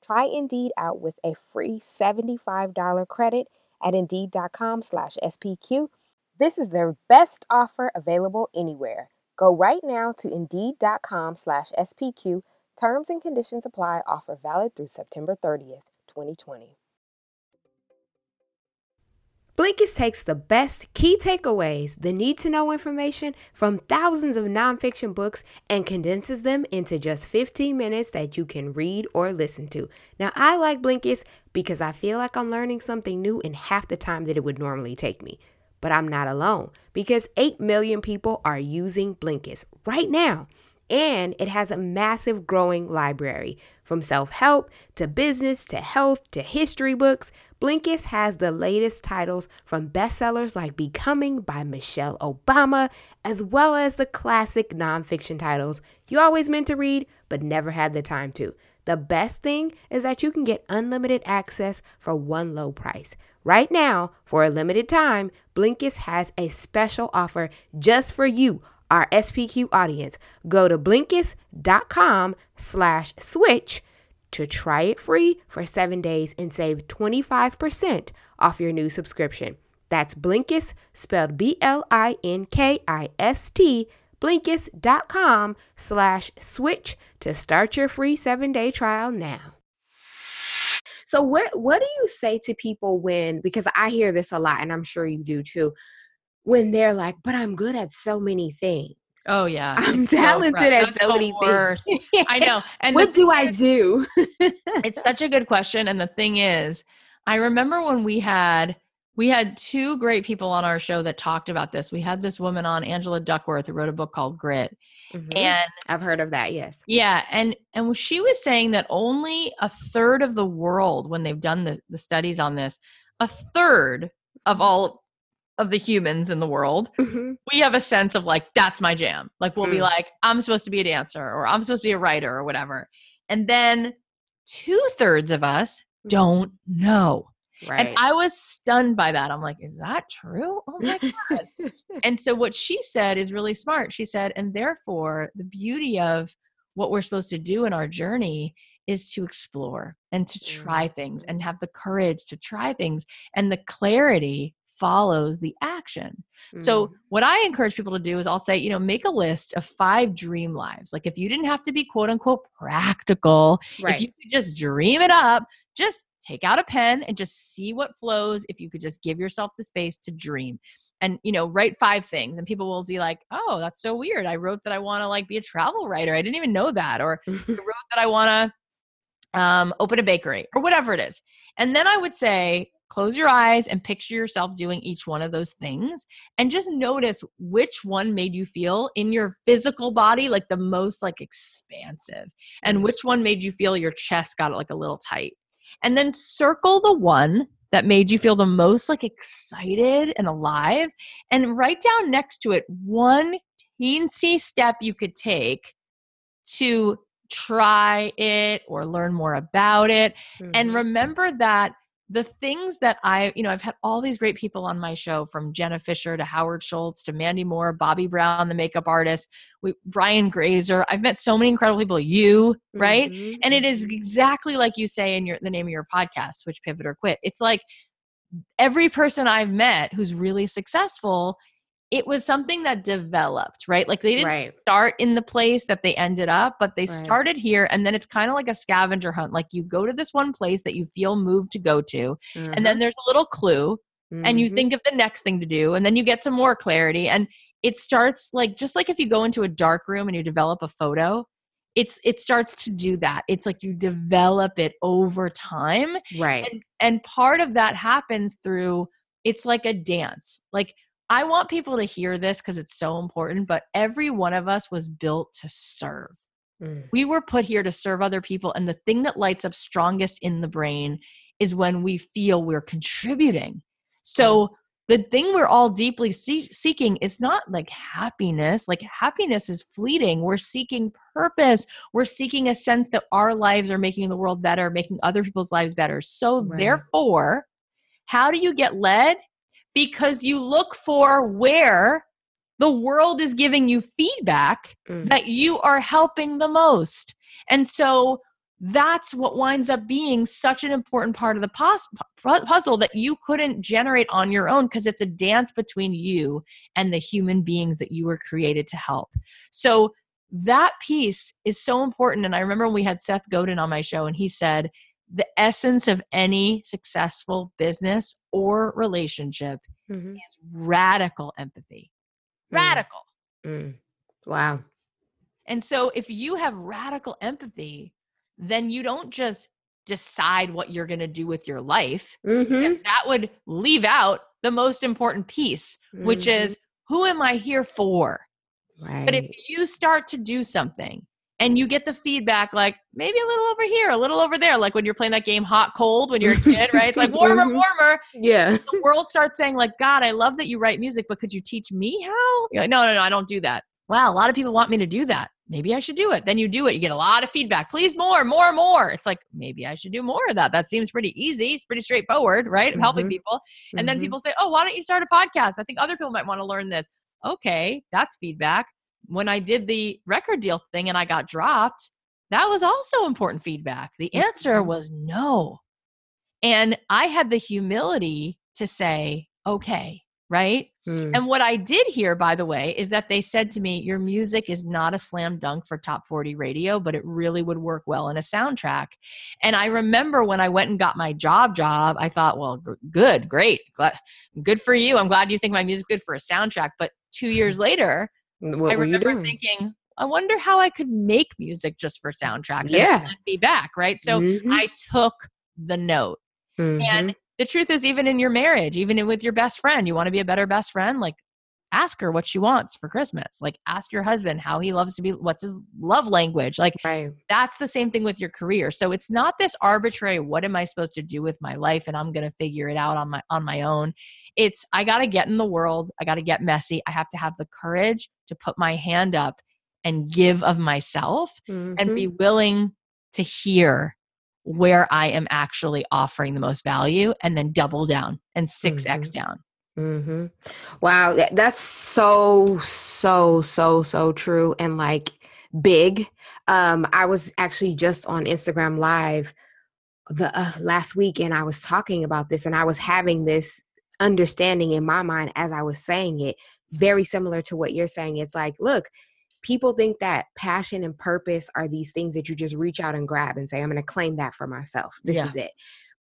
Try Indeed out with a free $75 credit at Indeed.com slash SPQ. This is their best offer available anywhere. Go right now to Indeed.com slash SPQ. Terms and conditions apply. Offer valid through September 30th, 2020. Blinkist takes the best key takeaways, the need to know information from thousands of nonfiction books, and condenses them into just 15 minutes that you can read or listen to. Now, I like Blinkist because I feel like I'm learning something new in half the time that it would normally take me. But I'm not alone because 8 million people are using Blinkist right now. And it has a massive growing library from self help to business to health to history books. Blinkist has the latest titles from bestsellers like Becoming by Michelle Obama, as well as the classic nonfiction titles you always meant to read but never had the time to. The best thing is that you can get unlimited access for one low price. Right now, for a limited time, Blinkist has a special offer just for you, our SPQ audience. Go to Blinkist.com slash switch to try it free for seven days and save 25% off your new subscription. That's Blinkist, spelled B-L-I-N-K-I-S-T, Blinkist.com slash switch to start your free seven-day trial now. So what what do you say to people when because I hear this a lot and I'm sure you do too when they're like but I'm good at so many things. oh yeah [laughs] I'm it's talented gross. at That's so many things. i [laughs] know and what do I is- do? [laughs] it's such a good question and the thing is i remember when we had we had two great people on our show that talked about this we had this woman on angela duckworth who wrote a book called grit Mhm. and I've heard of that, yes. yeah and and she was saying that only a third of the world when they've done the, the studies on this a third of all of the humans in the world Mhm. we have a sense of like that's my jam. Like we'll be Mm. like i'm supposed to be a dancer or i'm supposed to be a writer or whatever. And then two-thirds of us don't know. Right. and i was stunned by that. I'm like is that true? Oh my [laughs] god. And so what she said is really smart. She said and therefore the beauty of what we're supposed to do in our journey is to explore and to try things Mm-hmm. and have the courage to try things. And the clarity follows the action. So Mm. what I encourage people to do is I'll say, you know, make a list of five dream lives. Like if you didn't have to be quote unquote practical, right. if you could just dream it up, just take out a pen and just see what flows if you could just give yourself the space to dream and you know write five things and people will be like oh that's so weird i wrote that i want to like be a travel writer i didn't even know that or [laughs] I wrote that i want to um, open a bakery or whatever it is and then i would say close your eyes and picture yourself doing each one of those things and just notice which one made you feel in your physical body like the most like expansive and Mm. which one made you feel your chest got like a little tight and then circle the one that made you feel the most like excited and alive and write down next to it one teensy step you could take to try it or learn more about it and Mhm. remember that the things that I, you know, I've had all these great people on my show from Jenna Fischer to Howard Schultz to Mandy Moore, Bobbi Brown, the makeup artist, we, Brian Grazer. I've met so many incredible people, you, right? Mhm, And it is mhm. exactly like you say in your the name of your podcast, Switch Pivot or Quit. It's like every person I've met who's really successful, it was something that developed, right? Like they didn't Right. start in the place that they ended up, but they Right. started here and then it's kind of like a scavenger hunt. Like you go to this one place that you feel moved to go to, and then there's a little clue and you Mhm. think of the next thing to do and then you get some more clarity and it starts like just like if you go into a dark room and you develop a photo it's it starts to do that it's like you develop it over time right. and and part of that happens through it's like a dance like i want people to hear this because it's so important but every one of us was built to serve. Mm. we were put here to serve other people and the thing that lights up strongest in the brain is when we feel we're contributing. So the thing we're all deeply see- seeking is not like happiness like happiness is fleeting. We're seeking purpose. We're seeking a sense that our lives are making the world better making other people's lives better. So Right. therefore how do you get led because you look for where the world is giving you feedback Mm. that you are helping the most. And so that's what winds up being such an important part of the pos- puzzle that you couldn't generate on your own because it's a dance between you and the human beings that you were created to help. So that piece is so important. And I remember when we had Seth Godin on my show, and he said, the essence of any successful business or relationship Mhm. is radical empathy. Mm. Radical. Mm. Wow. And so if you have radical empathy, then you don't just decide what you're going to do with your life. Mm-hmm. That would leave out the most important piece, which Mhm. is who am I here for? right. But if you start to do something and you get the feedback like maybe a little over here, a little over there, like when you're playing that game hot cold when you're a [laughs] kid, right? It's like warmer, Mhm. warmer. yeah. The world starts saying like, God, I love that you write music, but could you teach me how? You're like, no, no, no, I don't do that. Wow, a lot of people want me to do that. Maybe I should do it. Then you do it. You get a lot of feedback. Please more, more, more. It's like maybe I should do more of that. That seems pretty easy. It's pretty straightforward, right? Of helping people. And then Mhm. people say, "Oh, why don't you start a podcast? I think other people might want to learn this." Okay, that's feedback. When I did the record deal thing and I got dropped, that was also important feedback. The answer Mhm. was no. And I had the humility to say, "Okay, right?" Mm. And what I did hear, by the way, is that they said to me, Your music is not a slam dunk for top 40 radio, but it really would work well in a soundtrack. And I remember when I went and got my job job, I thought, Well, g- good, great. Glad, good for you. I'm glad you think my music's good for a soundtrack. But two years [laughs] later, what I remember thinking, I wonder how I could make music just for soundtracks. Yeah. led me back, right? So Mhm. I took the note. Mhm. And the truth is, even in your marriage, even with your best friend, you want to be a better best friend, like ask her what she wants for Christmas. Like ask your husband how he loves to be, what's his love language. Like right. that's the same thing with your career. So it's not this arbitrary, what am I supposed to do with my life? And I'm gonna figure it out on my on my own. It's I gotta get in the world, I gotta get messy. I have to have the courage to put my hand up and give of myself and Mhm. be willing to hear where I am actually offering the most value and then double down and 6x down. Mm-hmm. Wow, that, that's so so so so true. And like big. Um, I was actually just on Instagram Live the uh, last week, and I was talking about this, and I was having this understanding in my mind as I was saying it, very similar to what you're saying. It's like, look, people think that passion and purpose are these things that you just reach out and grab and say, I'm going to claim that for myself. This Yeah. is it.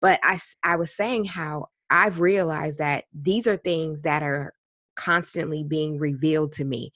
But I, I was saying how I've realized that these are things that are constantly being revealed to me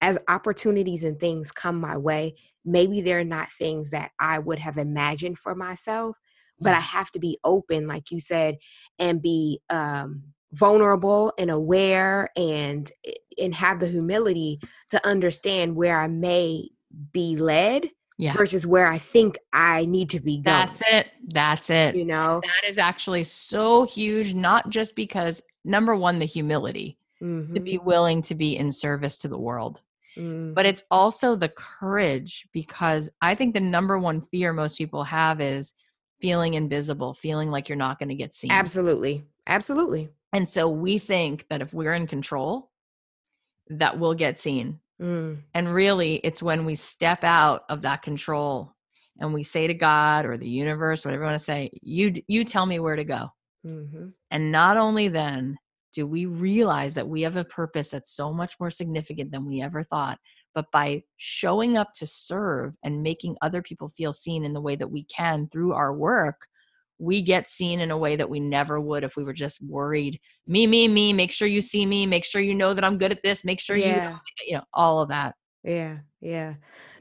as opportunities and things come my way. Maybe they're not things that I would have imagined for myself, but I have to be open, like you said, and be um, vulnerable and aware and eh, and have the humility to understand where I may be led Yeah. versus where I think I need to be going. That's it. That's it. You know, That is actually so huge, not just because number one, the humility to Mhm, be willing to be in service to the world, mhm. but it's also the courage because I think the number one fear most people have is feeling invisible, feeling like you're not going to get seen. absolutely, absolutely. And so we think that if we're in control, that we'll get seen. Mm, And really, it's when we step out of that control and we say to God or the universe, whatever you want to say, you you tell me where to go. mhm. And not only then do we realize that we have a purpose that's so much more significant than we ever thought, but by showing up to serve and making other people feel seen in the way that we can through our work, we get seen in a way that we never would if we were just worried. Me, me, me, make sure you see me, make sure you know that I'm good at this, make sure you, Yeah, you know, all of that. yeah, yeah.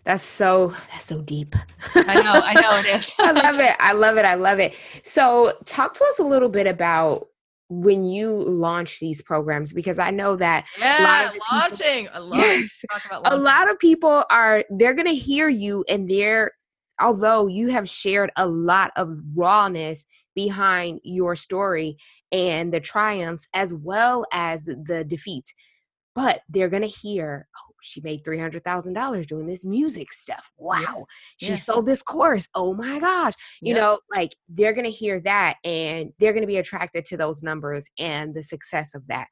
That's so [sighs] that's so deep. I know, I know it is. [laughs] I love it. I love it. I love it. So, talk to us a little bit about when you launch these programs because I know that Yeah, of the people- launching. I love [laughs] yes, a lot of people are they're going to hear you and they're although you have shared a lot of rawness behind your story and the triumphs as well as the defeats but they're going to hear oh she made $300,000 doing this music stuff. Wow. She yeah. sold this course. Oh my gosh. You Yep. know like they're going to hear that and they're going to be attracted to those numbers and the success of that.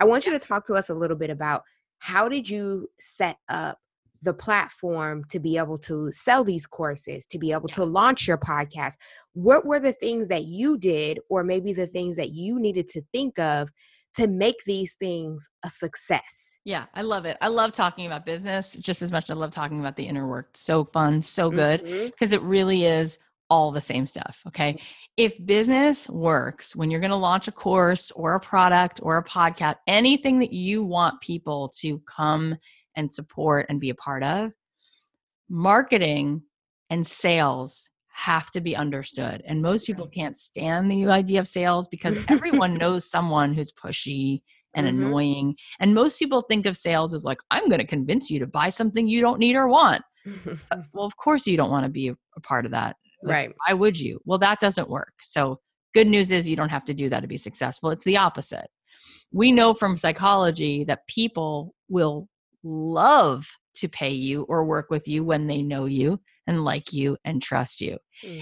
I want you to talk to us a little bit about how did you set up the platform to be able to sell these courses to be able Yeah. to launch your podcast what were the things that you did or maybe the things that you needed to think of to make these things a success Yeah, I love it. I love talking about business just as much as I love talking about the inner work. So fun, so good mm-hmm. because it really is all the same stuff. Okay. If business works when you're going to launch a course or a product or a podcast, anything that you want people to come and support and be a part of, marketing and sales have to be understood. And most people can't stand the idea of sales because everyone [laughs] knows someone who's pushy and Mhm. annoying. And most people think of sales as like, I'm going to convince you to buy something you don't need or want. [laughs] Well, of course, you don't want to be a, a part of that. Like, right Why would you? Well, that doesn't work. So, good news is you don't have to do that to be successful. It's the opposite. We know from psychology that people will love to pay you or work with you when they know you and like you and trust you.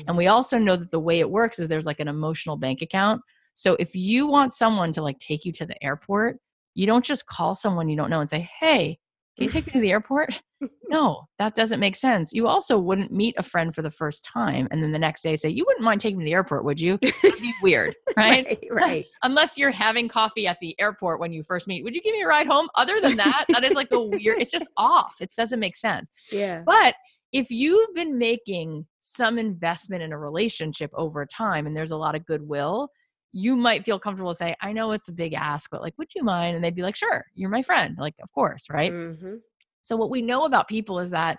And we mm-hmm. also know that the way it works is there's like an emotional bank account. So if you want someone to like take you to the airport, you don't just call someone you don't know and say, "Hey, can you take me to the airport?" [laughs] no, that doesn't make sense. You also wouldn't meet a friend for the first time and then the next day say, "You wouldn't mind taking me to the airport, would you?" That'd be [laughs] weird, right? right right [laughs] Unless you're having coffee at the airport when you first meet. Would you give me a ride home? Other than that, that is like the weird. It's just off. It doesn't make sense. yeah But if you've been making some investment in a relationship over time and there's a lot of goodwill, you might feel comfortable to say, I know it's a big ask, but like, would you mind? And they'd be like, sure, you're my friend. Like, of course, right? Mhm. So, what we know about people is that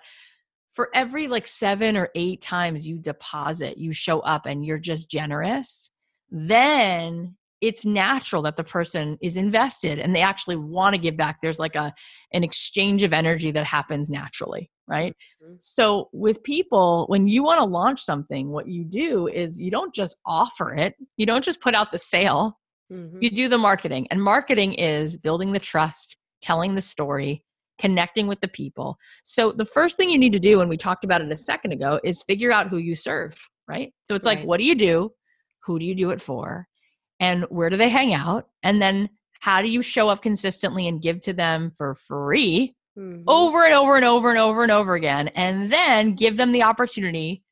for every like seven or eight times you deposit, you show up and you're just generous, then it's natural that the person is invested and they actually want to give back. There's like a an exchange of energy that happens naturally, right? Mhm. So with people, when you want to launch something, what you do is you don't just offer it, you don't just put out the sale, Mhm. you do the marketing. And marketing is building the trust, telling the story, connecting with the people. So the first thing you need to do, and we talked about it a second ago, is figure out who you serve, right? So it's like, what do you do? Who do you do it for? And where do they hang out? And then how do you show up consistently and give to them for free mm-hmm. over and over and over and over and over again, and then give them the opportunity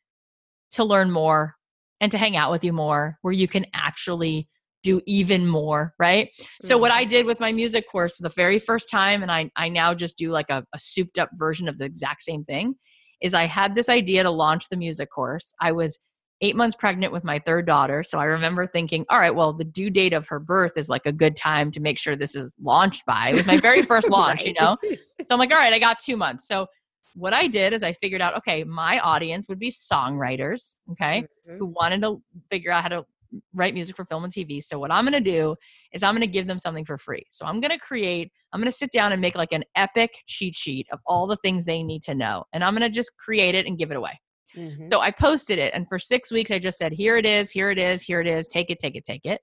to learn more and to hang out with you more, where you can actually do even more, right? Mm-hmm. So what I mm-hmm. did with my music course for the very first time, and I, I now just do like a, a souped up version of the exact same thing, is I had this idea to launch the music course. I was eight months pregnant with my third daughter. So I remember thinking, all right, well, the due date of her birth is like a good time to make sure this is launched by. It was my very first [laughs] launch, right. you know? So I'm like, all right, I got two months. So what I did is I figured out, okay, my audience would be songwriters, okay, mm-hmm. who wanted to figure out how to write music for film and TV. So what I'm going to do is I'm going to give them something for free. So I'm going to create I'm going to sit down and make like an epic cheat sheet of all the things they need to know. And I'm going to just create it and give it away. Mm-hmm. So I posted it and for 6 weeks I just said here it is, here it is, here it is, take it, take it, take it.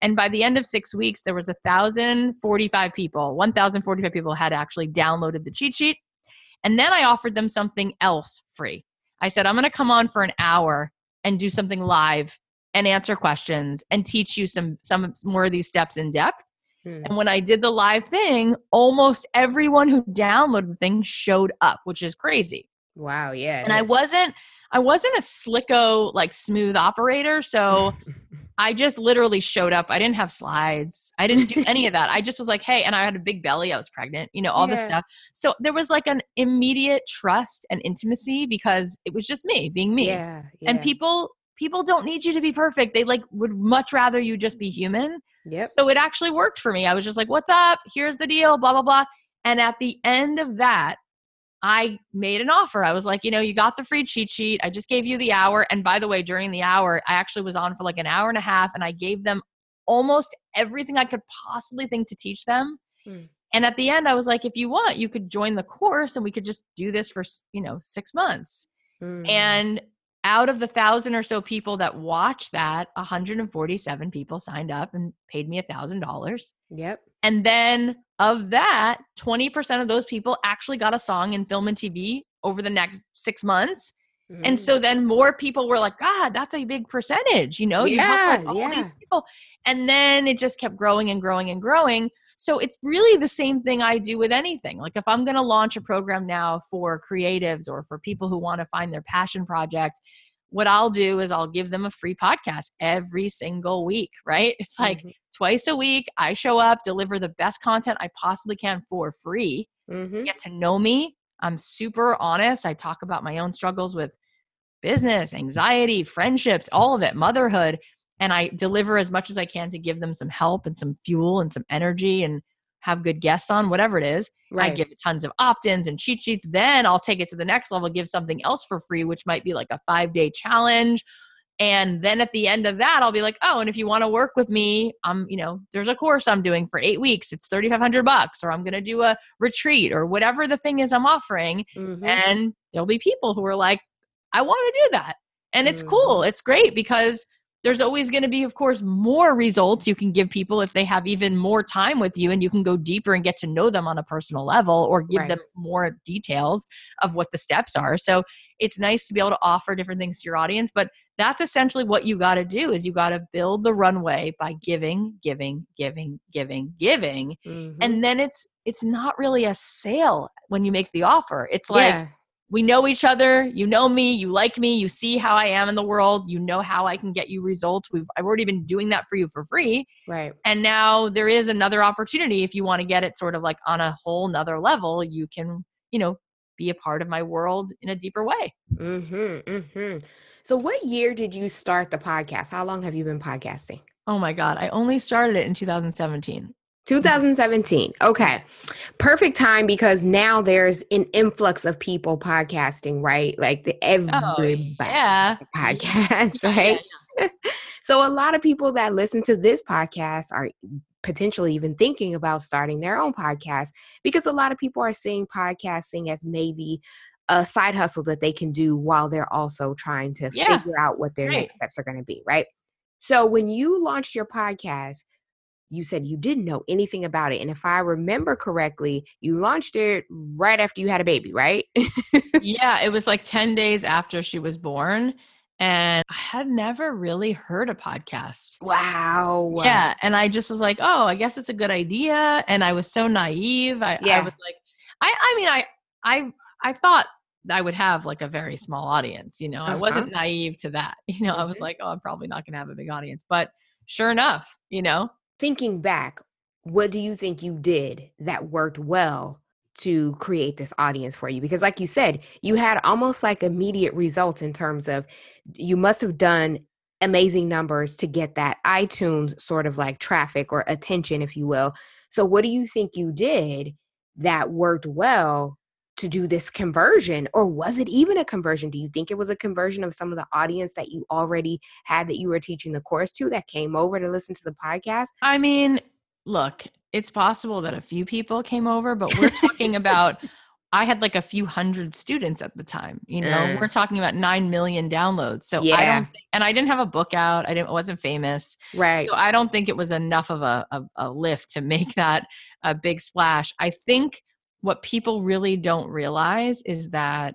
And by the end of 6 weeks there was 1045 people, 1045 people had actually downloaded the cheat sheet. And then I offered them something else free. I said I'm going to come on for an hour and do something live and answer questions and teach you some some more of these steps in depth. Hmm. And when I did the live thing, almost everyone who downloaded the thing showed up, which is crazy. Wow, yeah. And I wasn't I wasn't a slicko like smooth operator, so [laughs] I just literally showed up. I didn't have slides. I didn't do any of that. I just was like, "Hey," and I had a big belly. I was pregnant, you know, all yeah. this stuff. So there was like an immediate trust and intimacy because it was just me being me. Yeah, yeah. And people people don't need you to be perfect. They like would much rather you just be human. Yep. So it actually worked for me. I was just like, "What's up? Here's the deal." Blah blah blah. And at the end of that, I made an offer. I was like, you know, you got the free cheat sheet. I just gave you the hour. And by the way, during the hour, I actually was on for like an hour and a half and I gave them almost everything I could possibly think to teach them. Mm. And at the end, I was like, if you want, you could join the course and we could just do this for, you know, six months. Mm. And out of the thousand or so people that watched that, 147 people signed up and paid me a thousand dollars. Yep. And then of that, 20% of those people actually got a song in film and TV over the next six months. Mm-hmm. And so mm. then more people were like, God, that's a big percentage, you know? Yeah, you like all yeah. these people. And then it just kept growing and growing and growing. So it's really the same thing I do with anything. Like if I'm going to launch a program now for creatives or for people who want to find their passion project, what I'll do is I'll give them a free podcast every single week, right? It's like mm-hmm. twice a week, I show up, deliver the best content I possibly can for free. Mm-hmm. Get to know me. I'm super honest. I talk about my own struggles with business, anxiety, friendships, all of it, motherhood. And I deliver as much as I can to give them some help and some fuel and some energy and have good guests on, whatever it is. Right. I give tons of opt ins and cheat sheets. Then I'll take it to the next level, give something else for free, which might be like a five day challenge. And then at the end of that, I'll be like, oh, and if you want to work with me, I'm, you know, there's a course I'm doing for eight weeks. It's 3,500 bucks, or I'm going to do a retreat or whatever the thing is I'm offering. Mm-hmm. And there'll be people who are like, I want to do that. And it's mm-hmm. cool. It's great because there's always going to be of course more results you can give people if they have even more time with you and you can go deeper and get to know them on a personal level or give right. them more details of what the steps are so it's nice to be able to offer different things to your audience but that's essentially what you got to do is you got to build the runway by giving giving giving giving giving mm-hmm. and then it's it's not really a sale when you make the offer it's like yeah we know each other. You know me. You like me. You see how i am in the world. You know how i can get you results. We've i've already been doing that for you for free. Right. And now there is another opportunity. If you want to get it sort of like on a whole nother level you can you know be a part of my world in a deeper way. Mm-hmm, mm-hmm. so what year did you start the podcast? How long have you been podcasting? Oh my god. I only started it in 2017 2017. Okay. Perfect time because now there's an influx of people podcasting, right? Like the oh, everybody oh, yeah. [laughs] podcast, right? Yeah, yeah. [laughs] so a lot of people that listen to this podcast are potentially even thinking about starting their own podcast because a lot of people are seeing podcasting as maybe a side hustle that they can do while they're also trying to figure out what their right. next steps are going to be, right? So when you launched your podcast, you said you didn't know anything about it. And if I remember correctly, you launched it right after you had a baby, right? yeah, it was like 10 days after she was born. And I had never really heard a podcast. Wow. Yeah. And I just was like, oh, I guess it's a good idea. And I was so naive. I, yeah. I was like, I I mean I I I thought I would have like a very small audience, you know. Uh-huh. I wasn't naive to that. [laughs] You know, I was Mhm. like, oh, I'm probably not going to have a big audience, but sure enough, you know. Thinking back, what do you think you did that worked well to create this audience for you? Because, like you said, you had almost like immediate results in terms of you must have done amazing numbers to get that iTunes sort of like traffic or attention, if you will. So, what do you think you did that worked well to do this conversion? Or was it even a conversion? Do you think it was a conversion of some of the audience that you already had that you were teaching the course to that came over to listen to the podcast? I mean, look, it's possible that a few people came over, but we're talking about [laughs] I had like a few hundred students at the time. You know, Uh. we're talking about 9 million downloads. So I Yeah. don't think, and I didn't have a book out. I didn't wasn't famous. Right. So I don't think it was enough of a, a, a lift to make [laughs] that a big splash. I think what people really don't realize is that,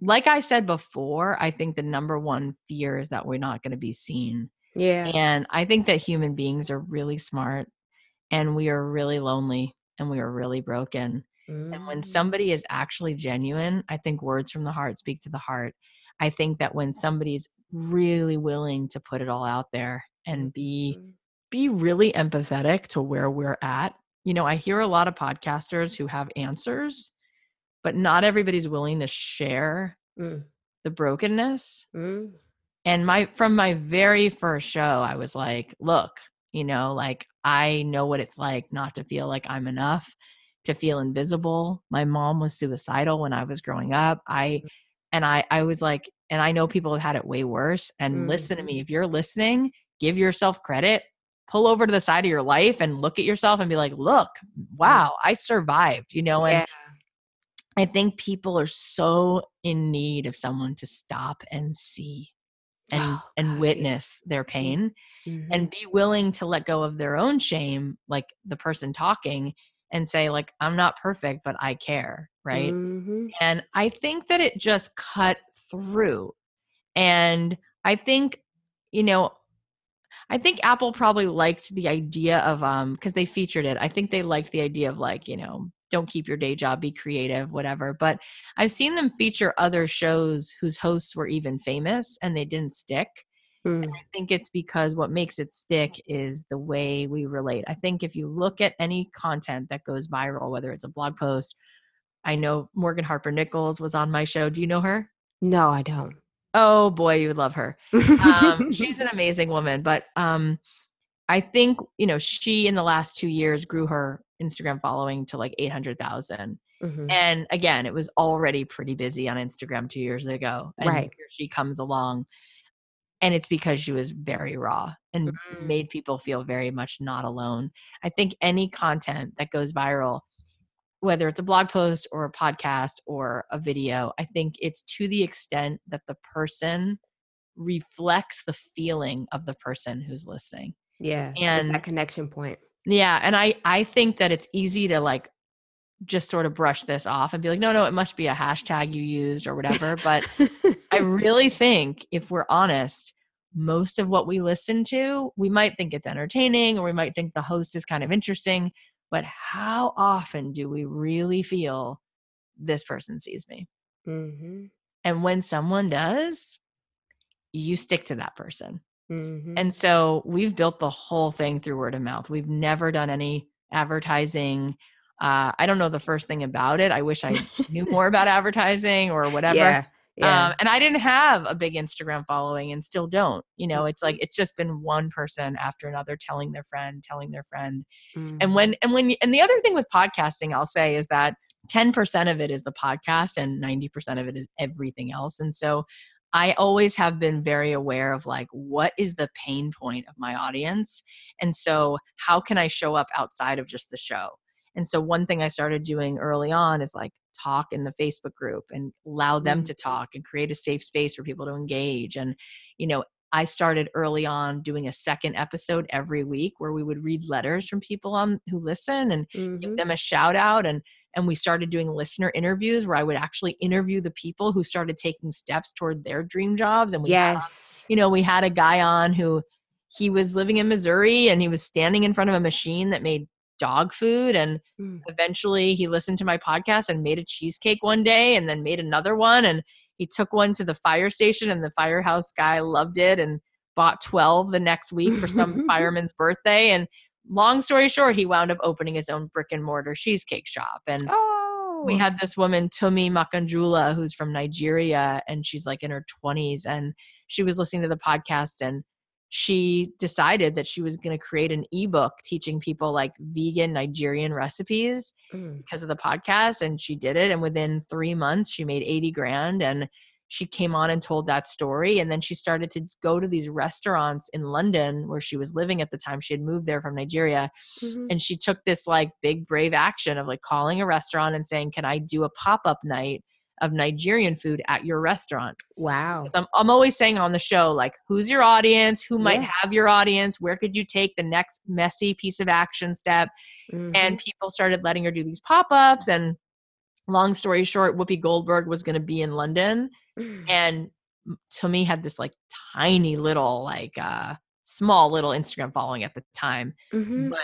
like I said before, I think the number one fear is that we're not going to be seen. Yeah. And I think that human beings are really smart and we are really lonely and we are really broken. And when Mm. somebody is actually genuine, I think words from the heart speak to the heart. I think that when somebody's really willing to put it all out there and be Mm. be really empathetic to where we're at. You know, I hear a lot of podcasters who have answers, but not everybody's willing to share Mm. the brokenness. Mm. And my from my very first show, I was like, look, you know, like I know what it's like not to feel like I'm enough, to feel invisible. My mom was suicidal when I was growing up. I and I I was like and I know people have had it way worse and listen to me. If you're listening, give yourself credit. Pull over to the side of your life and look at yourself and be like, "Look, wow, I survived." You know, and Yeah. I think people are so in need of someone to stop and see and Oh, and witness their pain Mhm. and be willing to let go of their own shame like the person talking and say like I'm not perfect but I care, right? Mhm. And I think that it just cut through. And I think you know I think Apple probably liked the idea of um because they featured it. I think they liked the idea of like, you know, don't keep your day job, be creative, whatever. But I've seen them feature other shows whose hosts were even famous and they didn't stick. Mm. I think it's because what makes it stick is the way we relate. I think if you look at any content that goes viral, whether it's a blog post, I know Morgan Harper Nichols was on my show. Do you know her? No, I don't. Oh boy, you would love her um, she's an [laughs] amazing woman but um i think you know she in the last two years grew her instagram following to like 800000 Mhm. and again it was already pretty busy on instagram two years ago and Right. here she comes along and it's because she was very raw and Mm. made people feel very much not alone i think any content that goes viral whether it's a blog post or a podcast or a video i think it's to the extent that the person reflects the feeling of the person who's listening. Yeah. And- that connection point. Yeah, and I I think that it's easy to like just sort of brush this off and be like, no, no, it must be a hashtag you used or whatever. But I [laughs] really think if we're honest, most of what we listen to, we might think it's entertaining or we might think the host is kind of interesting, but how often do we really feel this person sees me? hmm And when someone does, you stick to that person. hmm And so we've built the whole thing through word of mouth. We've never done any advertising. Uh, I don't know the first thing about it. I wish I knew more about [laughs] advertising or whatever. Yeah. Yeah. Um, and I didn't have a big Instagram following and still don't. You know, it's like it's just been one person after another telling their friend, telling their friend. And Mhm. when and when and the other thing with podcasting, I'll say is that 10% of it is the podcast and 90% of it is everything else. And so I always have been very aware of like what is the pain point of my audience? And so how can I show up outside of just the show? And so one thing I started doing early on is like talk in the Facebook group and allow them to Mhm. talk and create a safe space for people to engage. And, you know, I started early on doing a second episode every week where we would read letters from people on who listen and Mhm. give them a shout out and and we started doing listener interviews where I would actually interview the people who started taking steps toward their dream jobs and we had yes. you know, we had a guy on who he was living in Missouri and he was standing in front of a machine that made dog food and Mm. eventually he listened to my podcast and made a cheesecake one day and then made another one and he took one to the fire station and the firehouse guy loved it and bought 12 the next week for some [laughs] fireman's birthday and long story short he wound up opening his own brick and mortar cheesecake shop and Oh. we had this woman Tumi Makanjula who's from Nigeria and she's like in her 20s and she was listening to the podcast and she decided that she was going to create an ebook teaching people like vegan Nigerian recipes Mm. because of the podcast and she did it and within 3 months she made 80 grand and she came on and told that story and then she started to go to these restaurants in London where she was living at the time she had moved there from Nigeria Mhm. and she took this like big brave action of like calling a restaurant and saying can i do a pop-up night of nigerian food at your restaurant Wow. I'm, I'm always saying on the show like who's your audience who might Yeah. have your audience where could you take the next messy piece of action step Mhm. and people started letting her do these pop-ups and long story short whoopi goldberg was going to be in london Mm. [sighs] and m- to me had this like tiny little like uh small little instagram following at the time Mhm. but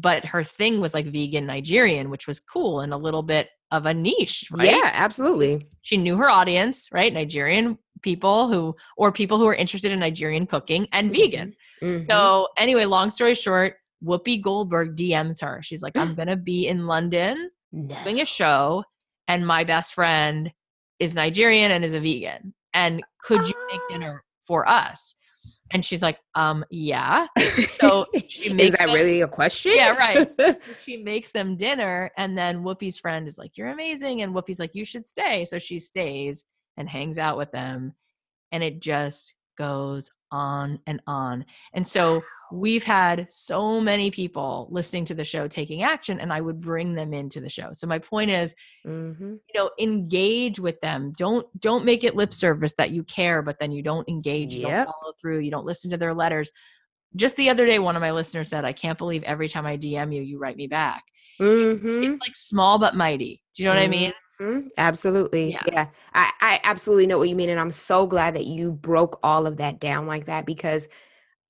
but her thing was like vegan Nigerian, which was cool and a little bit of a niche, right? Yeah, absolutely. She knew her audience, right? Nigerian people who or people who are interested in Nigerian cooking and vegan. Mhm. So anyway, long story short, Whoopi Goldberg DMs her. She's like, I'm [gasps] gonna be in London No. doing a show, and my best friend is Nigerian and is a vegan. And could you make [gasps] dinner for us? And she's like, um, yeah. So [laughs] she is makes that them- really a question? Yeah, right. [laughs] she makes them dinner and then whoopi's friend is like you're amazing and whoopi's like you should stay so she stays and hangs out with them and it just goes on and on and so we've had so many people listening to the show taking action and i would bring them into the show. So my point is hmm you know engage with them. Don't don't make it lip service that you care but then you don't engage you Yep. don't follow through you don't listen to their letters. Just the other day one of my listeners said i can't believe every time i dm you you write me back. Hmm it's like small but mighty. Do you know what i mean Mhm. Absolutely. Yeah. Yeah. I, I absolutely know what you mean. And I'm so glad that you broke all of that down like that because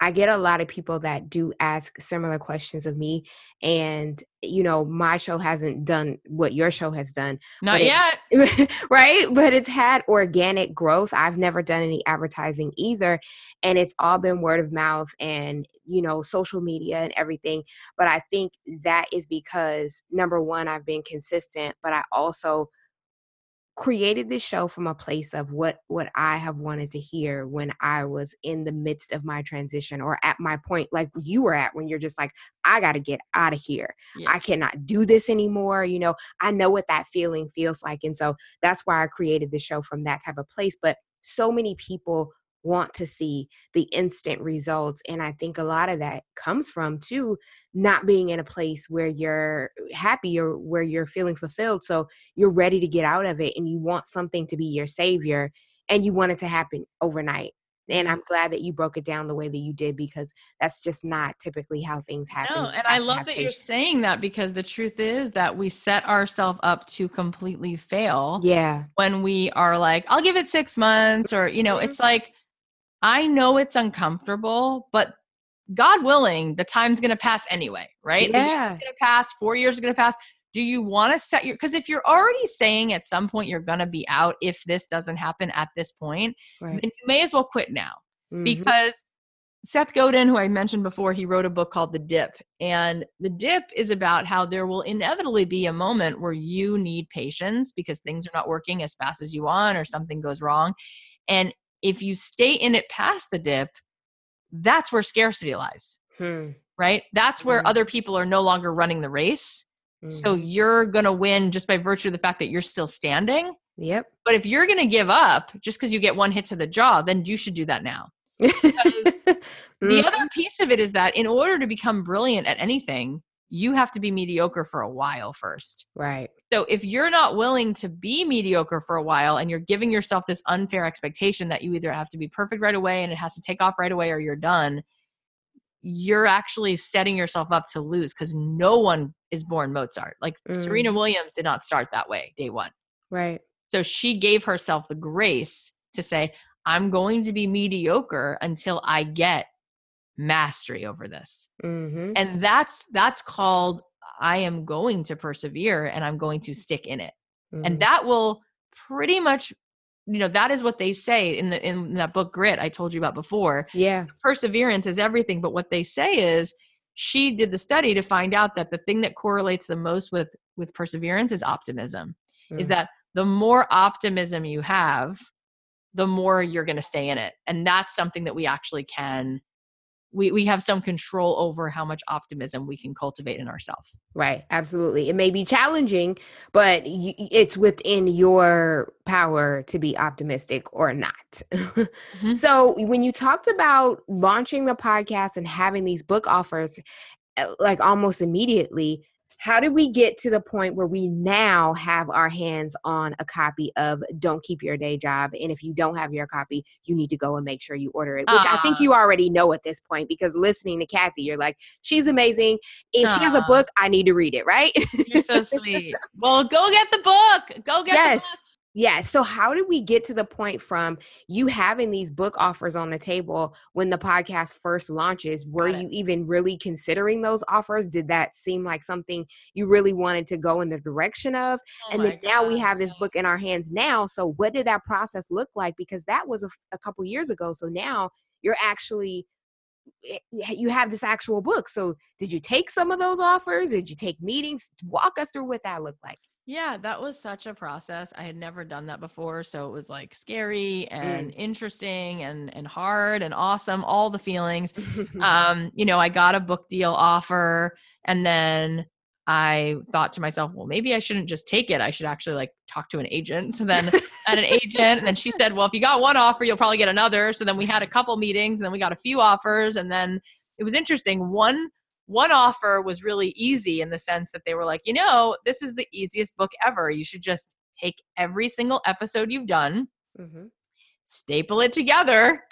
I get a lot of people that do ask similar questions of me. And, you know, my show hasn't done what your show has done, not yet [laughs] right? But it's had organic growth. I've never done any advertising either. And it's all been word of mouth and, you know, social media and everything. But I think that is because number one, I've been consistent, but I also created this show from a place of what what I have wanted to hear when I was in the midst of my transition or at my point like you were at when you're just like I got to get out of here. Yeah. I cannot do this anymore, you know. I know what that feeling feels like and so that's why I created the show from that type of place, but so many people want to see the instant results and I think a lot of that comes from too not being in a place where you're happy or where you're feeling fulfilled. So you're ready to get out of it and you want something to be your savior and you want it to happen overnight. And Mm-hmm. I'm glad that you broke it down the way that you did because that's just not typically how things happen. no and i love that you're saying that because the truth is that we set ourselves up to completely fail Yeah. when we are like i'll give it six months or you know Mhm. it's like i know it's uncomfortable but god willing the time's gonna pass anyway right Yeah. gonna pass four years are gonna pass do you want to set your because if you're already saying at some point you're gonna be out if this doesn't happen at this point Right. then you may as well quit now Mhm. because Seth Godin, who I mentioned before, he wrote a book called The Dip. And The Dip is about how there will inevitably be a moment where you need patience because things are not working as fast as you want or something goes wrong. And if you stay in it past the dip, that's where scarcity lies, Hmm. right? That's where Mhm. other people are no longer running the race. So Mhm. you're going to win just by virtue of the fact that you're still standing. Yep. But if you're going to give up just because you get one hit to the jaw, then you should do that now. [laughs] The Mhm. other piece of it is that in order to become brilliant at anything, you have to be mediocre for a while first. right. So if you're not willing to be mediocre for a while and you're giving yourself this unfair expectation that you either have to be perfect right away and it has to take off right away or you're done, you're actually setting yourself up to lose because no one is born Mozart. Like Serena mm. Williams did not start that way day one. Right. So she gave herself the grace to say, I'm going to be mediocre until I get mastery over this. Mm-hmm. And that's that's called I am going to persevere and I'm going to stick in it. Mm-hmm. And that will pretty much you know that is what they say in the in that book grit I told you about before. yeah. Perseverance is everything, but what they say is she did the study to find out that the thing that correlates the most with with perseverance is optimism. Is Mm. that the more optimism you have, the more you're going to stay in it. And that's something that we actually can we we have some control over how much optimism we can cultivate in ourselves. Right, absolutely. It may be challenging, but y- it's within your power to be optimistic or not. [laughs] So, when you talked about launching the podcast and having these book offers uh, like almost immediately, how did we get to the point where we now have our hands on a copy of Don't Keep Your Day Job? And if you don't have your copy, you need to go and make sure you order it, which I think ah. you already know at this point because listening to Cathy, you're like, she's amazing. If she has a book, I need to read it, right? You're so sweet. Well, go get the book. Go get yes. the book. Yes. So, how did we get to the point from you having these book offers on the table when the podcast first launches? Were you even really considering those offers? Did that seem like something you really wanted to go in the direction of? Oh and then now we have this book in our hands now. So, what did that process look like? Because that was a couple years ago. So, now you're actually eh, you have this actual book. So, did you take some of those offers? Did you take meetings? Walk us through what that looked like. Yeah, that was such a process. I had never done that before, so it was like scary and Mm. interesting and and hard and awesome, all the feelings. [laughs] um, you know, I got a book deal offer and then I thought to myself, well, maybe I shouldn't just take it. I should actually like talk to an agent. [laughs] So then I had an agent and then she said, well, if you got one offer, you'll probably get another. So then we had a couple meetings and then we got a few offers and then it was interesting. One one offer was really easy in the sense that they were like, you know, this is the easiest book ever. You should just take every single episode you've done, Mhm. staple it together.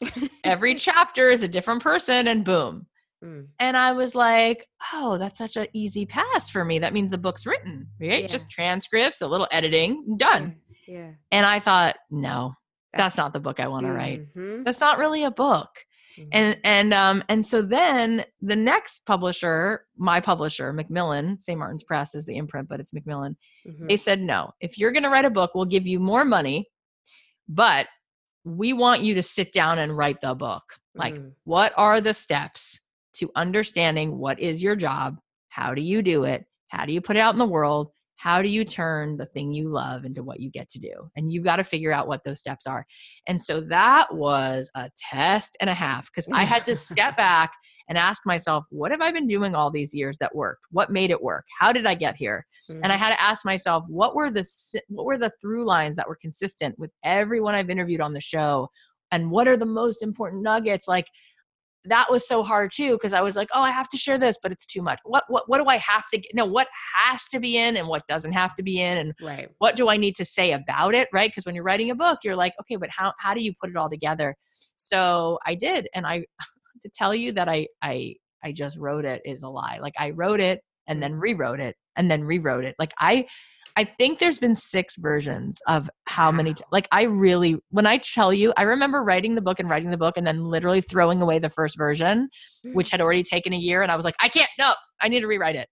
Every [laughs] chapter is a different person, and boom. Mm. And I was like, oh, that's such an easy pass for me. That means the book's written, right? Yeah. Just transcripts, a little editing, done. Yeah. And I thought, no, that's, not the book I want to write. Mhm. That's not really a book. Mhm. And and um and so then the next publisher, my publisher, Macmillan, St. Martin's Press is the imprint, but it's Macmillan. Mhm. They said, no, if you're going to write a book, we'll give you more money, but we want you to sit down and write the book. Like, Mm. what are the steps to understanding what is your job? How do you do it? How do you put it out in the world? How do you turn the thing you love into what you get to do? And you've got to figure out what those steps are. And so that was a test and a half because I had to step [laughs] back and ask myself, what have I been doing all these years that worked? What made it work? How did I get here? and I had mm. to ask myself what were the what were the through lines that were consistent with everyone I've interviewed on the show and what are the most important nuggets like that was so hard too because I was like oh I have to share this but it's too much. What what what do I have to get no what has to be in and what doesn't have to be in and right. what do I need to say about it right? Because when you're writing a book you're like okay but how how do you put it all together? So I did and I [laughs] to tell you that I I I just wrote it is a lie. Like I wrote it and mm. then rewrote it and then rewrote it. Like I I think there's been six versions of how many t- like I really when I tell you I remember writing the book and writing the book and then literally throwing away the first version which had already taken a year and I was like I can't no I need to rewrite it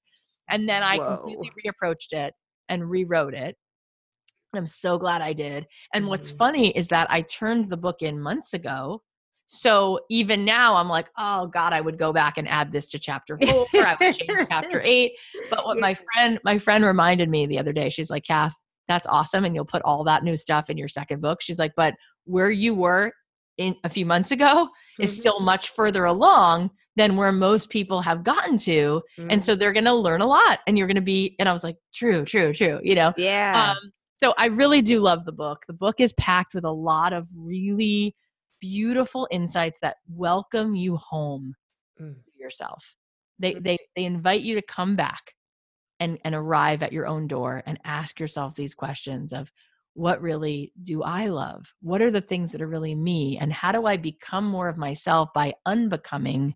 and then I completely reapproached it and rewrote it I'm so glad I did. And what's Mhm. funny is that I turned the book in months ago. So even now I'm like, oh God, I would go back and add this to chapter [laughs] four. I would change chapter eight. But what my friend, my friend reminded me the other day, she's like, Kath, that's awesome. And you'll put all that new stuff in your second book. She's like, but where you were in a few months ago is Mhm. still much further along than where most people have gotten to. And Mhm. so they're gonna learn a lot and you're gonna be, and I was like, true, true, true, you know? yeah. Um, so I really do love the book. The book is packed with a lot of really beautiful insights that welcome you home Mm. yourself. They Mm. they they invite you to come back and and arrive at your own door and ask yourself these questions of what really do I love? What are the things that are really me? And how do I become more of myself by unbecoming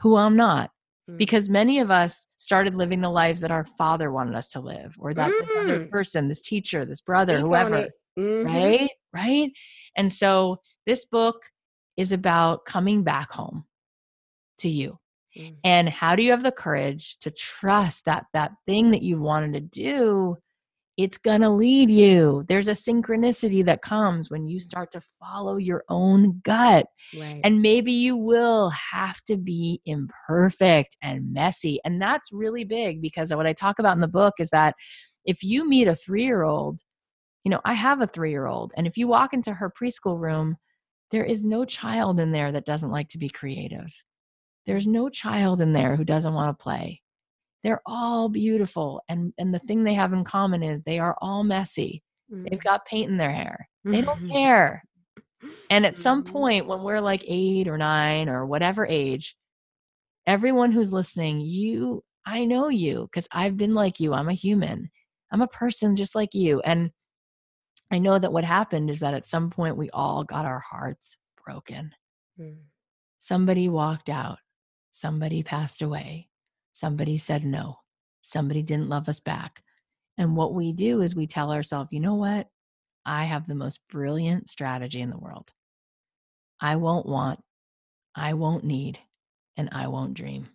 who I'm not? Mm. because many of us started living the lives that our father wanted us to live or that this other Mm. person this teacher this brother Speak whoever. Mhm. right right and so this book is about coming back home to you. Mm. And how do you have the courage to trust that that thing that you've wanted to do it's going to lead you. There's a synchronicity that comes when you start to follow your own gut. Right. And maybe you will have to be imperfect and messy. And that's really big because what I talk about in the book is that if you meet a three year old, you know, I have a three year old, and if you walk into her preschool room, there is no child in there that doesn't like to be creative. There's no child in there who doesn't want to play. They're all beautiful and and the thing they have in common is they are all messy. They've Mm. got paint in their hair. They don't care. And at some point when we're like 8 or 9 or whatever age everyone who's listening you i know you cuz i've been like you. I'm a human. I'm a person just like you. And i know that what happened is that at some point we all got our hearts broken Mm. Somebody walked out. Somebody passed away. Somebody said no. Somebody didn't love us back. And what we do is we tell ourselves, you know what? I have the most brilliant strategy in the world. I won't want, I won't need, and I won't dream.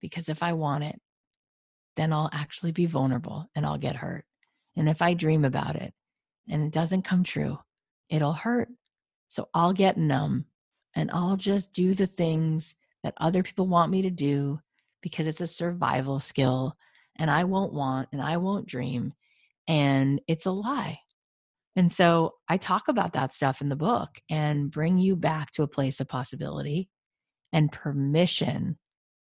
Because if I want it, then I'll actually be vulnerable and I'll get hurt. And if I dream about it and it doesn't come true, it'll hurt. So I'll get numb and I'll just do the things that other people want me to do because it's a survival skill and I won't want and I won't dream and it's a lie. And so I talk about that stuff in the book and bring you back to a place of possibility and permission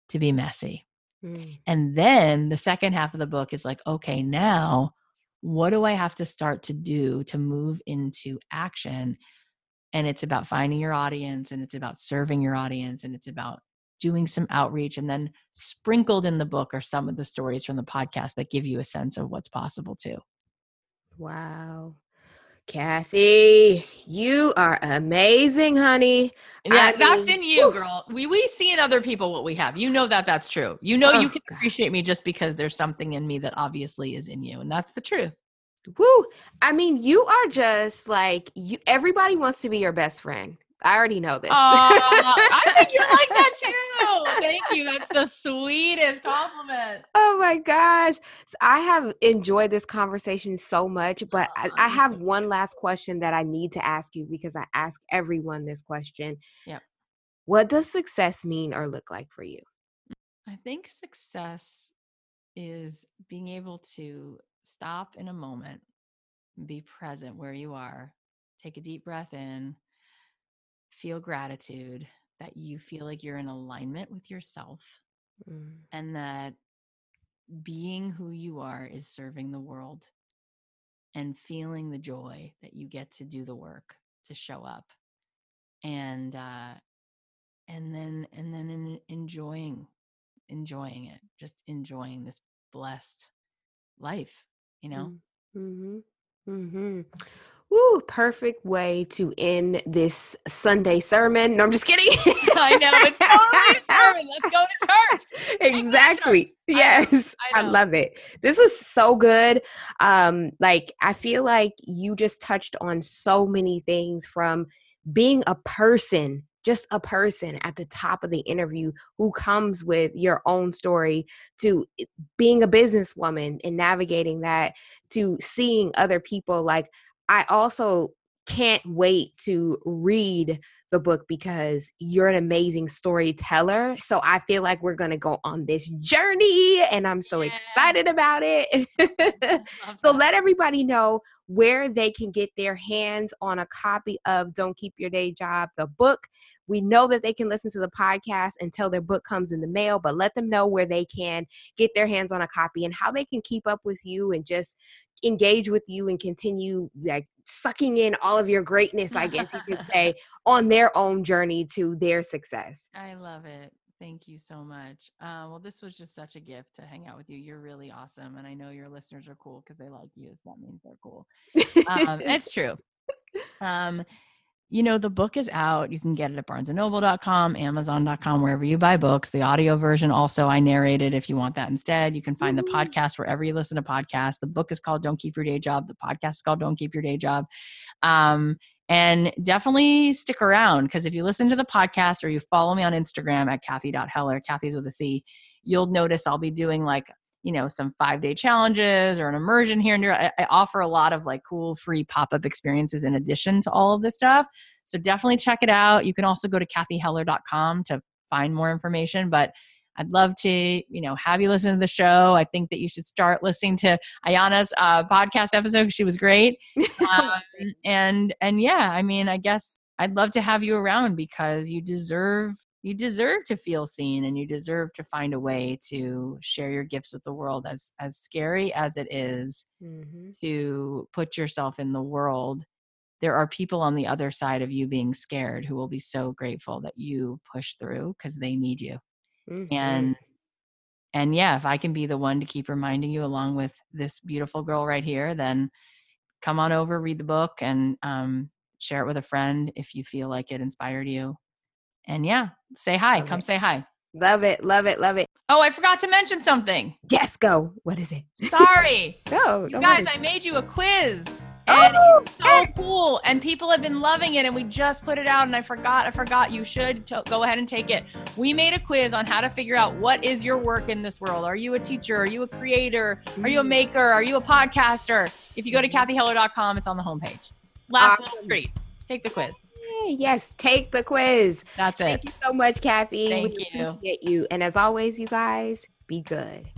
to be messy. Mm. And then the second half of the book is like, okay, now what do I have to start to do to move into action? And it's about finding your audience and it's about serving your audience and it's about doing some outreach. And then sprinkled in the book are some of the stories from the podcast that give you a sense of what's possible too. Wow. Cathy, you are amazing, honey. Yeah, I that's mean, in you, girl. We we see in other people what we have. You know that that's true. You know oh, you Oh, can God. appreciate me just because there's something in me that obviously is in you, and that's the truth. Woo. I mean, you are just like you everybody wants to be your best friend. I already know this. Oh, I [laughs] think you're like that too. Thank you. That's the sweetest compliment. Oh my gosh. So I have enjoyed this conversation so much, but I, I have one last question that I need to ask you because I ask everyone this question. Yep. What does success mean or look like for you? I think success is being able to stop in a moment, be present where you are, take a deep breath in, feel gratitude that you feel like you're in alignment with yourself Mm, and that being who you are is serving the world and feeling the joy that you get to do the work to show up and uh and then and then en- enjoying enjoying it just enjoying this blessed life you know Mm-hmm. Mm-hmm. Woo, perfect way to end this Sunday sermon. No, I'm just kidding. [laughs] i know it's a [laughs] sermon. Let's go to church. Exactly. I know, yes I I, know. love it. This is so good. Um like i feel like you just touched on so many things from being a person just a person at the top of the interview who comes with your own story to being a businesswoman and navigating that to seeing other people like i also can't wait to read the book because you're an amazing storyteller. So I feel like we're going to go on this journey and I'm so Yeah. excited about it. [laughs] [laughs] So that. let everybody know where they can get their hands on a copy of Don't Keep Your Day Job, the book. We know that they can listen to the podcast until their book comes in the mail, but let them know where they can get their hands on a copy and how they can keep up with you and just engage with you and continue like sucking in all of your greatness, I guess you could [laughs] say, on their own journey to their success. I love it. Thank you so much. Uh, well, this was just such a gift to hang out with you. You're really awesome. And I know your listeners are cool because they like you. So that means they're cool. Um, it's true. [laughs] Um, you know, the book is out. You can get it at barnesandnoble.com, amazon.com, wherever you buy books. The audio version also I narrated if you want that instead. You can find the podcast wherever you listen to podcasts. The book is called Don't Keep Your Day Job. The podcast is called Don't Keep Your Day Job. Um, And definitely stick around because if you listen to the podcast or you follow me on Instagram at Cathy.Heller, Cathy's with a C, you'll notice I'll be doing like, you know, some five day challenges or an immersion here and there. I, I offer a lot of like cool free pop up experiences in addition to all of this stuff. So definitely check it out. You can also go to cathyheller.com to find more information. But I'd love to, you know, have you listen to the show. I think that you should start listening to Ayana's uh, podcast episode. She was great. Um, [laughs] and and yeah, I mean, I guess I'd love to have you around because you deserve you deserve to feel seen and you deserve to find a way to share your gifts with the world as as scary as it is mm-hmm. to put yourself in the world there are people on the other side of you being scared who will be so grateful that you push through because they need you mm-hmm. and and yeah if i can be the one to keep reminding you along with this beautiful girl right here then come on over read the book and um, share it with a friend if you feel like it inspired you and yeah say hi love come it. say hi. Love it love it love it. Oh i forgot to mention something. Yes go. What is it? Sorry. [laughs] No you guys i made you a quiz and oh, it's so cool and people have been loving it and we just put it out and i forgot i forgot you should t- go ahead and take it. We made a quiz on how to figure out what is your work in this world. Are you a teacher? Are you a creator? Are you a mm-hmm. maker? Are you a podcaster? If you go to cathyheller.com it's on the homepage. Last awesome. little treat. Take the quiz yes take the quiz. That's it. thank you so much cathy. Thank we you. appreciate you. And as always you guys be good.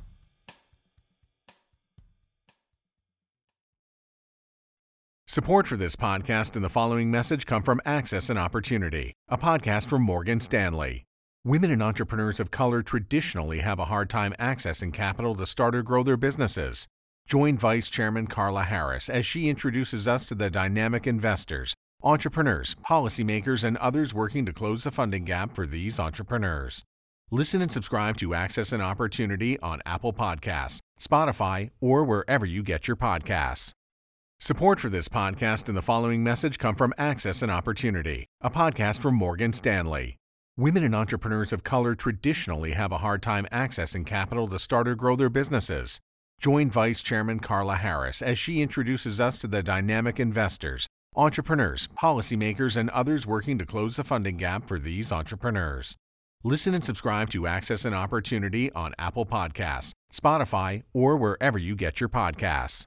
Support for this podcast and the following message come from Access and Opportunity, a podcast from Morgan Stanley. Women and entrepreneurs of color traditionally have a hard time accessing capital to start or grow their businesses. Join Vice Chairman Carla Harris as she introduces us to the dynamic investors, entrepreneurs, policymakers, and others working to close the funding gap for these entrepreneurs. Listen and subscribe to Access and Opportunity on Apple Podcasts, Spotify, or wherever you get your podcasts. Support for this podcast and the following message come from Access and Opportunity, a podcast from Morgan Stanley. Women and entrepreneurs of color traditionally have a hard time accessing capital to start or grow their businesses. Join Vice Chairman Carla Harris as she introduces us to the dynamic investors, entrepreneurs, policymakers, and others working to close the funding gap for these entrepreneurs. Listen and subscribe to Access and Opportunity on Apple Podcasts, Spotify, or wherever you get your podcasts.